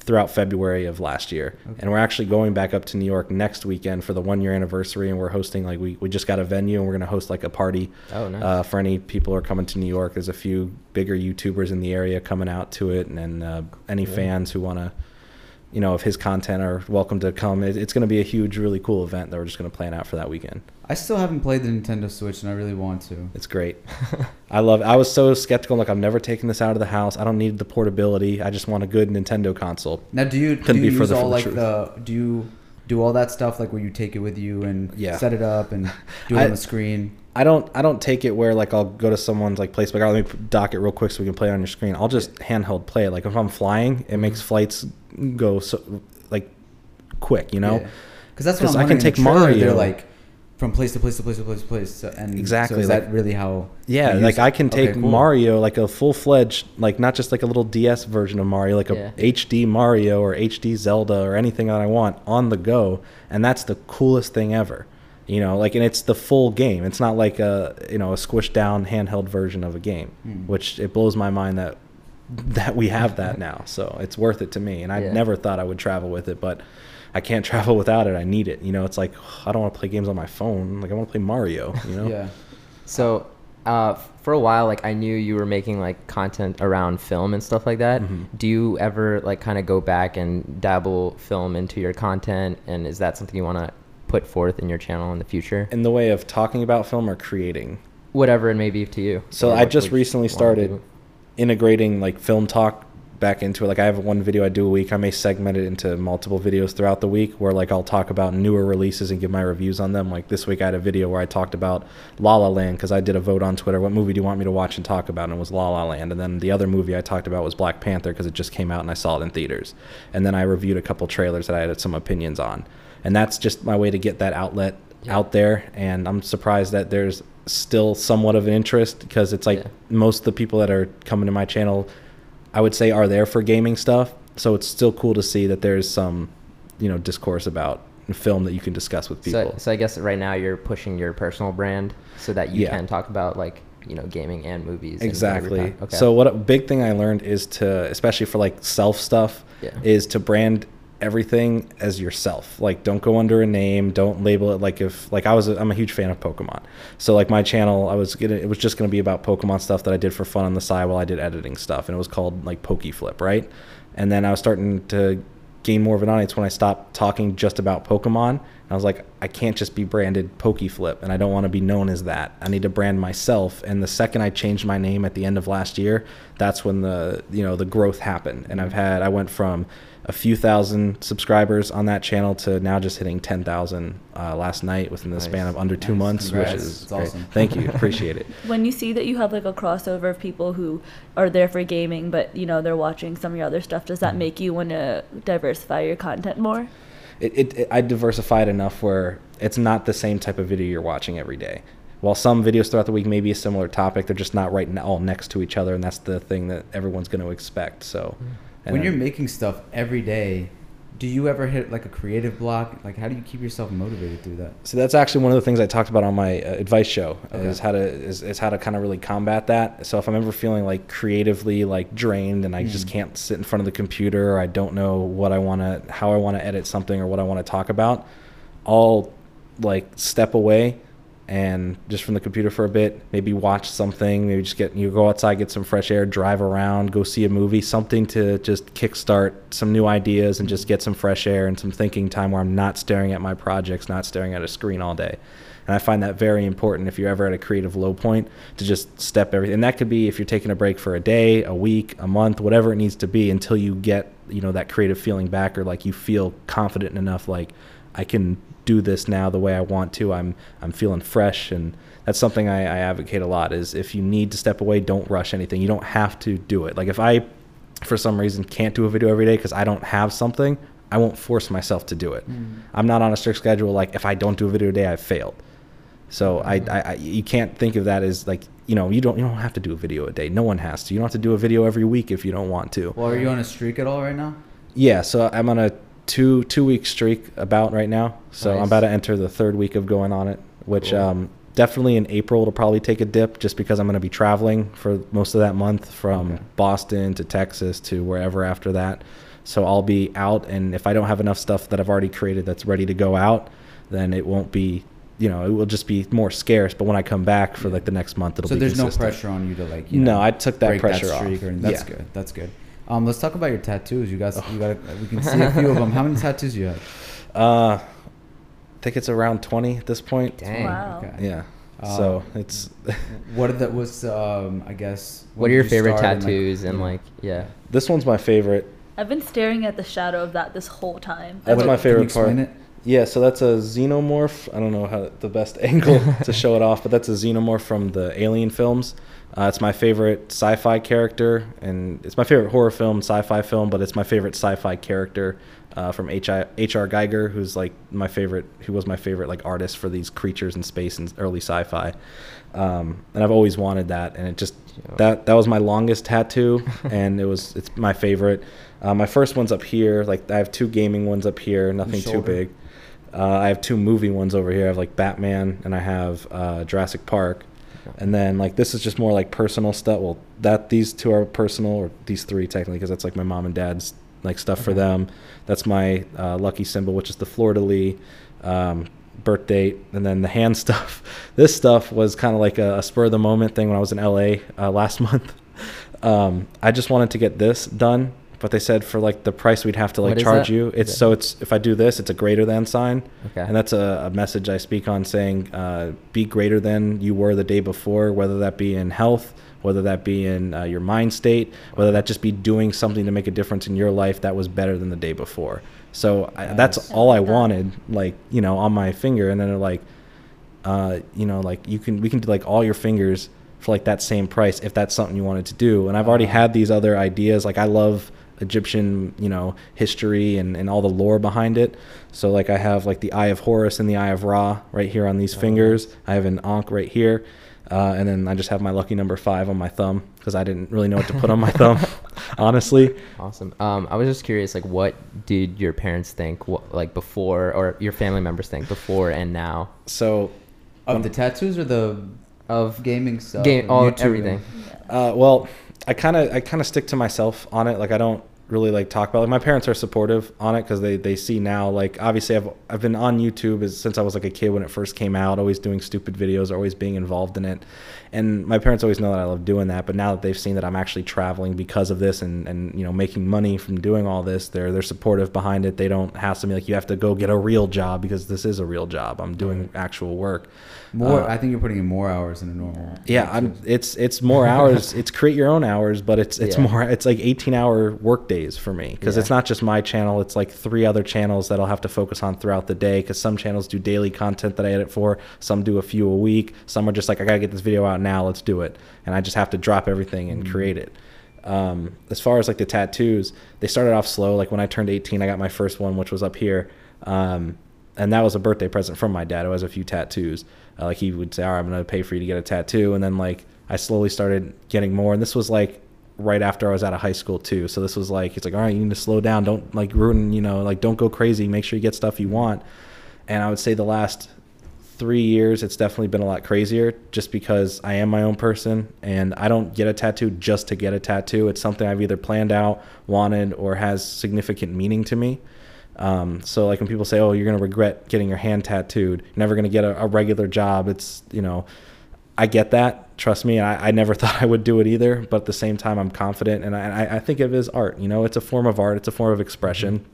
throughout February of last year. Okay. And we're actually going back up to New York next weekend for the one year anniversary, and we're hosting like we, we just got a venue, and we're gonna host like a party Oh, nice. uh, for any people who are coming to New York. There's a few bigger YouTubers in the area coming out to it, and, and uh, any Cool. fans who want to. You know, if his content are welcome to come. It, it's going to be a huge, really cool event that we're just going to plan out for that weekend. I still haven't played the Nintendo Switch, and I really want to. It's great. I love. It. I was so skeptical. Like I'm never taking this out of the house. I don't need the portability. I just want a good Nintendo console. Now, do you Couldn't do you be use all the like truth. the do you do all that stuff like where you take it with you and Yeah. set it up and do it I- on the screen? I don't. I don't take it where like I'll go to someone's like place. Like, oh, let me dock it real quick so we can play it on your screen. I'll just handheld play it. Like if I'm flying, it makes mm-hmm. flights go so like quick. You know. because that's what I'm I can wondering. In the take trailer, They're Mario- like from place to place to place to place to place, so- and Exactly, So is like- that really how? Yeah, like I it? can Okay, take cool. Mario like a full fledged, like not just like a little DS version of Mario, like a Yeah. HD Mario or HD Zelda or anything that I want on the go, and that's the coolest thing ever. You know, like and it's the full game. It's not like a you know a squished down handheld version of a game, Hmm. which it blows my mind that that we have that now. So it's worth it to me, and I Yeah. never thought I would travel with it, but. I can't travel without it. I need it. You know, it's like I don't want to play games on my phone. Like I want to play Mario. You know. Yeah. So, uh, for a while, like I knew you were making like content around film and stuff like that. Mhm. Do you ever like kind of go back and dabble film into your content? And is that something you want to put forth in your channel in the future? in the way of talking about film or creating. Whatever it may be to you. So I just recently started? Integrating like film talk back into it. Like I have one video I do a week. I may segment it into multiple videos throughout the week where like I'll talk about newer releases and give my reviews on them. Like this week I had a video where I talked about La La Land because I did a vote on Twitter. What movie do you want me to watch and talk about? And it was La La Land. And then the other movie I talked about was Black Panther because it just came out and I saw it in theaters. And then I reviewed a couple trailers that I had some opinions on. And that's just my way to get that outlet Yeah. out there. And I'm surprised that there's still somewhat of an interest because it's like Yeah. most of the people that are coming to my channel I would say are there for gaming stuff. So it's still cool to see that there's some, you know, discourse about film that you can discuss with people. So, so I guess right now you're pushing your personal brand so that you Yeah. can talk about like you know gaming and movies. exactly. every- Okay. So what a big thing I learned is to, especially for like self stuff, Yeah. is to brand everything as yourself. Like don't go under a name, don't label it like if like I was I'm a huge fan of Pokemon. So like my channel, I was gonna it was just gonna be about Pokemon stuff that I did for fun on the side while I did editing stuff, and it was called like Pokeflip, right? And then I was starting to gain more of an audience when I stopped talking just about Pokemon. And I was like, I can't just be branded Pokeflip, and I don't want to be known as that. I need to brand myself. And the second I changed my name at the end of last year, that's when the you know the growth happened. And I've had I went from a few thousand subscribers on that channel to now just hitting 10,000 uh, last night within the Nice. span of under two Nice. months, Congrats. which is That's great. awesome. Thank you, appreciate it. When you see that you have like a crossover of people who are there for gaming, but you know they're watching some of your other stuff, does Mm-hmm. that make you want to diversify your content more? it, it, it I diversified enough where it's not the same type of video you're watching every day. While some videos throughout the week may be a similar topic, they're just not right n- all next to each other, and that's the thing that everyone's going to expect. So, and when then- you're making stuff every day, do you ever hit like a creative block? Like, how do you keep yourself motivated through that? So that's actually one of the things I talked about on my uh, advice show Okay. is how to is, is how to kind of really combat that. So if I'm ever feeling like creatively like drained and I just Mm. can't sit in front of the computer or I don't know what I want to how I want to edit something or what I want to talk about, I'll like step away and just from the computer for a bit, maybe watch something, maybe just get you go outside, get some fresh air, drive around, go see a movie, something to just kickstart some new ideas and just get some fresh air and some thinking time where I'm not staring at my projects, not staring at a screen all day. And I find that very important if you're ever at a creative low point to just step everything. And that could be if you're taking a break for a day, a week, a month, whatever it needs to be until you get, you know, that creative feeling back or like you feel confident enough like I can do this now the way I want to. I'm I'm feeling fresh, and that's something I, I advocate a lot. Is if you need to step away, don't rush anything. You don't have to do it. Like if I, for some reason, can't do a video every day because I don't have something, I won't force myself to do it. Mm. I'm not on a strict schedule. Like if I don't do a video a day, I've failed. So I, I, I you can't think of that as like you know you don't you don't have to do a video a day. No one has to. You don't have to do a video every week if you don't want to. Well, are you on a streak at all right now? Yeah, so I'm on a two two week streak about right now. So I'm about to enter the third week of going on it, which Cool. um, definitely in April it'll probably take a dip just because I'm going to be traveling for most of that month from Okay. Boston to Texas to wherever after that. So I'll be out, and if I don't have enough stuff that I've already created that's ready to go out, then it won't be. You know, it will just be more scarce. But when I come back for like the next month, it'll so be there's no pressure on you to like. You No, know, I took that pressure that streak off. Or, that's Yeah. good. That's good. Um, let's talk about your tattoos. You guys, you got. We can see a few of them. How many tattoos do you have? Uh, I think it's around 20 at this point. Dang. Wow. Okay. Yeah. so Um, it's What are the was um I guess What are your you favorite start and, tattoos and like yeah? this one's my favorite. I've been staring at the shadow of that this whole time. That's what- my can you favorite explain part. It? Yeah, so that's a xenomorph. I don't know how the best angle to show it off, but that's a xenomorph from the Alien films. Uh, it's my favorite sci-fi character, and it's my favorite horror film, sci-fi film, but it's my favorite sci-fi character uh, from H.R. Giger, who's like my favorite, who was my favorite like artist for these creatures in space and early sci-fi. Um, and I've always wanted that, and it just Yeah. that that was my longest tattoo, and it was it's my favorite. Uh, my first one's up here. Like I have two gaming ones up here, nothing too big. Uh, I have two movie ones over here. I have like Batman and I have uh, Jurassic Park. And then like this is just more like personal stuff. Well, that these two are personal, or these three technically, because that's like my mom and dad's like stuff for them. That's my uh, lucky symbol, which is the de lis, um, birth date, and then the hand stuff. This stuff was kind of like a, a spur of the moment thing when I was in LA uh, last month. Um, I just wanted to get this done, but they said for like the price we'd have to like charge that? you. It's it- so it's if I do this, it's a greater than sign. Okay. And that's a, a message I speak on saying, uh, be greater than you were the day before, whether that be in health, whether that be in uh, your mind state, whether that just be doing something to make a difference in your life that was better than the day before. So I, that's all I I like that. wanted, like, you know, on my finger. And then they're like, uh, you know, like you can, we can do like all your fingers for like that same price if that's something you wanted to do. And I've already had these other ideas. Like I love Egyptian, you know, history and, and all the lore behind it. So like I have like the Eye of Horus and the Eye of Ra right here on these Oh, fingers. I have an Ankh right here. Uh, and then I just have my lucky number five on my thumb because I didn't really know what to put on my thumb, honestly. Awesome. Um, I was just curious, like, what did your parents think, what, like, before, or your family members think before and now So Of the tattoos or the of gaming stuff? game, and all YouTube? everything? Uh, well, I kind of I kind of stick to myself on it. Like I don't really like talk about. Like my parents are supportive on it because they they see now. Like obviously I've I've been on YouTube since I was like a kid when it first came out. Always doing stupid videos, always being involved in it. And my parents always know that I love doing that. But now that they've seen that I'm actually traveling because of this and and you know making money from doing all this, they're they're supportive behind it. They don't hassle me like you have to go get a real job because this is a real job. I'm doing actual work. More, Uh, I think you're putting in more hours than a normal. yeah, I'm. It's it's more hours. it's create your own hours, but it's it's Yeah. more. It's like 18 hour work days for me because Yeah. it's not just my channel. It's like three other channels that I'll have to focus on throughout the day. Because some channels do daily content that I edit for. Some do a few a week. Some are just like I gotta get this video out now. Let's do it, and I just have to drop everything and create it. Um, as far as like the tattoos, they started off slow. Like when I turned 18, I got my first one, which was up here. Um, and that was a birthday present from my dad. It was a few tattoos. Uh, like he would say, "All right, I'm gonna pay for you to get a tattoo," and then like I slowly started getting more. And this was like right after I was out of high school too. So this was like it's like, all right, you need to slow down. Don't like ruin, you know, like don't go crazy. Make sure you get stuff you want. And I would say the last three years, it's definitely been a lot crazier just because I am my own person and I don't get a tattoo just to get a tattoo. It's something I've either planned out, wanted, or has significant meaning to me. Um, so like when people say, "Oh, you're gonna regret getting your hand tattooed. You're never gonna get a, a regular job," it's you know, I get that. Trust me, I, I never thought I would do it either. But at the same time, I'm confident, and I, I think of it as art. You know, it's a form of art. It's a form of expression.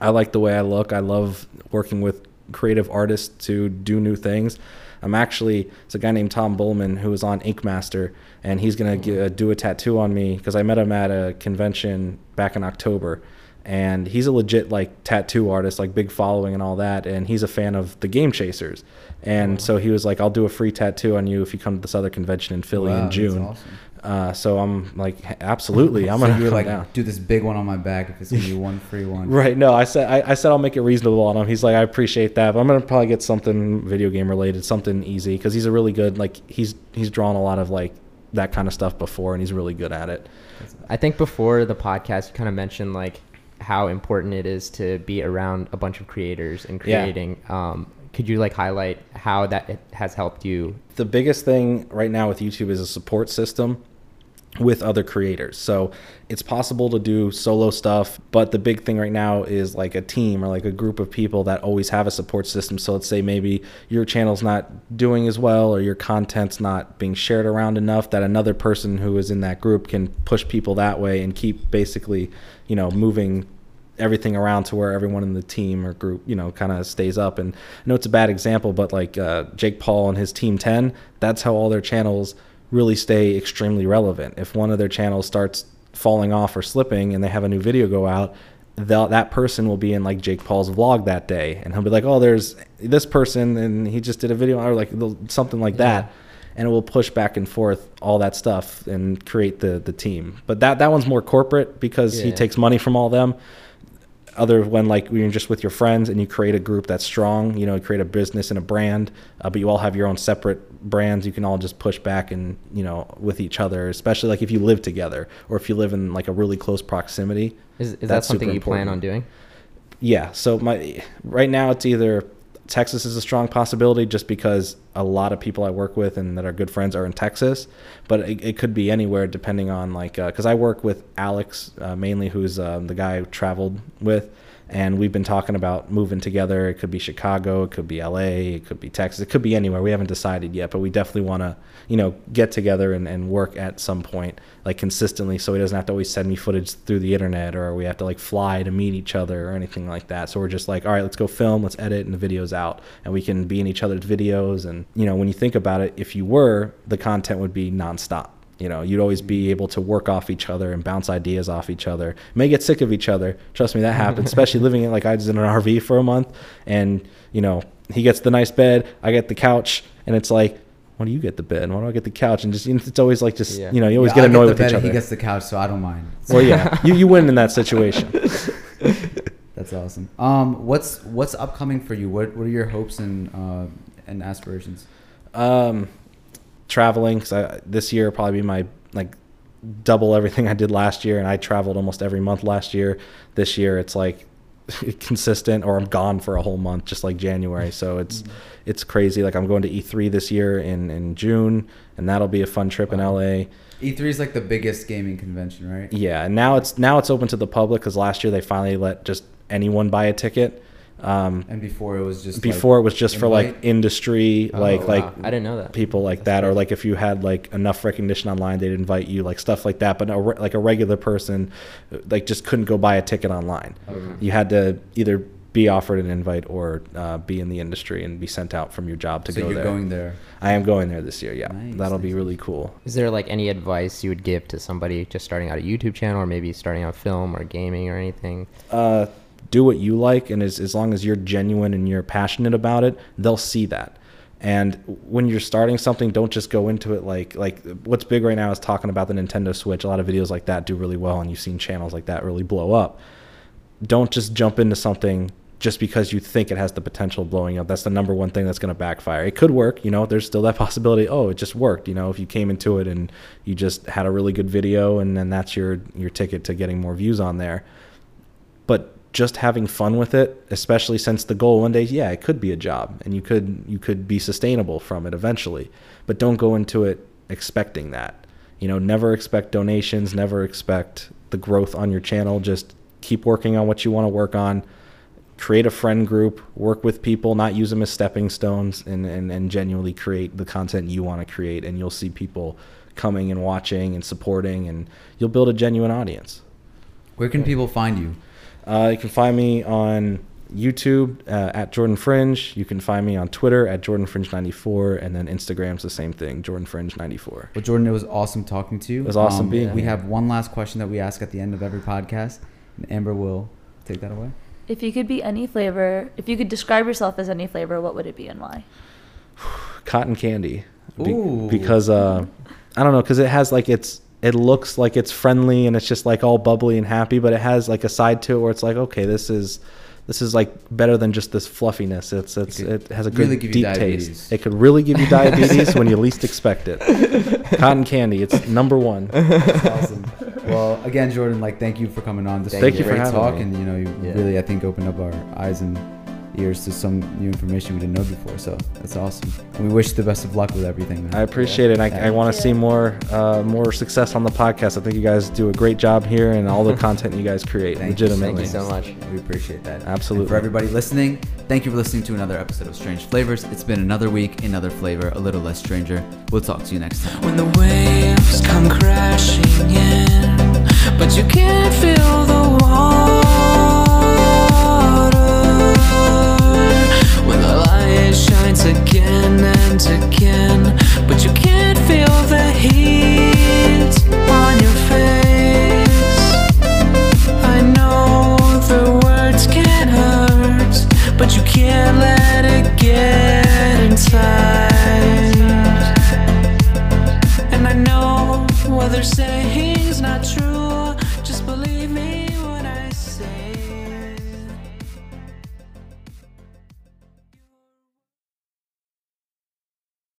I like the way I look. I love working with creative artists to do new things. I'm actually it's a guy named Tom Bullman who was on Ink Master, and he's gonna uh, do a tattoo on me because I met him at a convention back in October, and he's a legit like tattoo artist, like big following and all that, and he's a fan of the Game Chasers, and so he was like, "I'll do a free tattoo on you if you come to this other convention in Philly Wow, in June." awesome. Uh, so I'm like, absolutely, I'm so gonna you were come like, down. do this big one on my back if it's gonna be one free one. Right. No, I said I, I said I'll make it reasonable on him. He's like, I appreciate that, but I'm gonna probably get something video game related, something easy, because he's a really good like he's he's drawn a lot of like that kind of stuff before, and he's really good at it. I think before the podcast, you kind of mentioned like how important it is to be around a bunch of creators and Yeah. creating. Um, could you like highlight how that it has helped you? The biggest thing right now with YouTube is a support system with other creators. So it's possible to do solo stuff, but the big thing right now is like a team or like a group of people that always have a support system. So let's say maybe your channel's not doing as well or your content's not being shared around enough that another person who is in that group can push people that way and keep basically, you know, moving everything around to where everyone in the team or group, you know, kind of stays up. And I know it's a bad example, but like uh, Jake Paul and his Team 10, that's how all their channels really stay extremely relevant. If one of their channels starts falling off or slipping and they have a new video go out, that person will be in like Jake Paul's vlog that day, and he'll be like, "Oh, there's this person, and he just did a video or like something like that." and it will push back and forth all that stuff and create the the team. But that that one's more corporate because he takes money from all them. Other when like when you're just with your friends and you create a group that's strong, you know, you create a business and a brand, uh, but you all have your own separate brands. You can all just push back and you know with each other, especially like if you live together or if you live in like a really close proximity. Is, is that something you plan on doing? Yeah. So my right now it's either Texas is a strong possibility just because a lot of people I work with and that are good friends are in Texas, but it, it could be anywhere depending on like because I work with Alex uh, mainly, who's um, the guy I traveled with. And we've been talking about moving together. It could be Chicago, it could be LA, it could be Texas, it could be anywhere. We haven't decided yet, but we definitely want to, you know, get together and, and work at some point, like consistently, so he doesn't have to always send me footage through the internet or we have to like fly to meet each other or anything like that. So we're just like, all right, let's go film, let's edit, and the video's out, and we can be in each other's videos. And you know, when you think about it, if you were, the content would be nonstop. You know, you'd always be able to work off each other and bounce ideas off each other. May get sick of each other. Trust me, that happens. Especially living in like I was in an RV for a month, and you know, he gets the nice bed, I get the couch, and it's like, why do you get the bed? Why do I get the couch? And just it's always like just Yeah. you know, you always Yeah, get annoyed the with bed each other. He gets the couch, so I don't mind. well, yeah, you you win in that situation. That's awesome. Um, what's what's upcoming for you? What what are your hopes and uh, and aspirations? Um, traveling because this year will probably be my like double everything I did last year, and I traveled almost every month last year. This year it's like consistent, or I'm gone for a whole month, just like January. So it's mm-hmm. it's crazy. Like I'm going to E3 this year in in June, and that'll be a fun trip in LA. E3 is like the biggest gaming convention, right? Yeah, and now it's now it's open to the public because last year they finally let just anyone buy a ticket. Um, And before it was just before like, it was just for like industry, Oh, like wow. like I didn't know that. people like that, or like if you had like enough recognition online, they'd invite you, like stuff like that. But a, re- like a regular person, like just couldn't go buy a ticket online. Okay. You had to either be offered an invite or uh, be in the industry and be sent out from your job to so go you're there. going there. I am going there this year. Yeah, Nice, that'll be really nice. cool. Is there like any advice you would give to somebody just starting out a YouTube channel or maybe starting out film or gaming or anything? uh, do what you like, and as, as long as you're genuine and you're passionate about it, they'll see that. And when you're starting something, don't just go into it like like what's big right now is talking about the Nintendo Switch. A lot of videos like that do really well, and you've seen channels like that really blow up. Don't just jump into something just because you think it has the potential of blowing up. That's the number one thing that's going to backfire. It could work, you know, there's still that possibility. Oh, it just worked, you know, if you came into it and you just had a really good video and then that's your your ticket to getting more views on there. But just having fun with it, especially since the goal one day, yeah, it could be a job and you could you could be sustainable from it eventually. But don't go into it expecting that. You know, never expect donations, never expect the growth on your channel. Just keep working on what you want to work on. Create a friend group, work with people, not use them as stepping stones, and, and, and genuinely create the content you want to create. And you'll see people coming and watching and supporting, and you'll build a genuine audience. Where can people find you? Uh, you can find me on YouTube uh, at Jordan Fringe. You can find me on Twitter at Jordan Fringe 94, and then Instagram's the same thing, Jordan Fringe 94. Well, Jordan, it was awesome talking to you. Um, It was awesome being We have one last question that we ask at the end of every podcast, and Amber will take that away. If you could be any flavor, if you could describe yourself as any flavor, what would it be and why? Cotton candy, Be- Ooh. because uh, I don't know, because it has like it's it looks like it's friendly and it's just like all bubbly and happy, but it has like a side to it where it's like okay, this is this is like better than just this fluffiness. It's it's could it has a good really deep taste. It could really give you diabetes when you least expect it. Cotton candy, it's number one. That's awesome. Well, again, Jordan, like thank you for coming on. This Thank was a you for great having talk, me. and you know, you Yeah. really, I think, opened up our eyes and ears to some new information we didn't know before. So that's awesome. And we wish you the best of luck with everything. Man. I appreciate it. I, I want to see more uh, more success on the podcast. I think you guys do a great job here and all the content you guys create. Thank you so legitimately. Thank you so much. We appreciate that. Absolutely. And for everybody listening, thank you for listening to another episode of Strange Flavors. It's been another week, another flavor, a little less stranger. We'll talk to you next time. when the waves come crashing in, but you can't feel the water. Light shines again and again, but you can't feel the heat on your face. I know the words can hurt, but you can't let it get inside. And I know what they're saying's not true.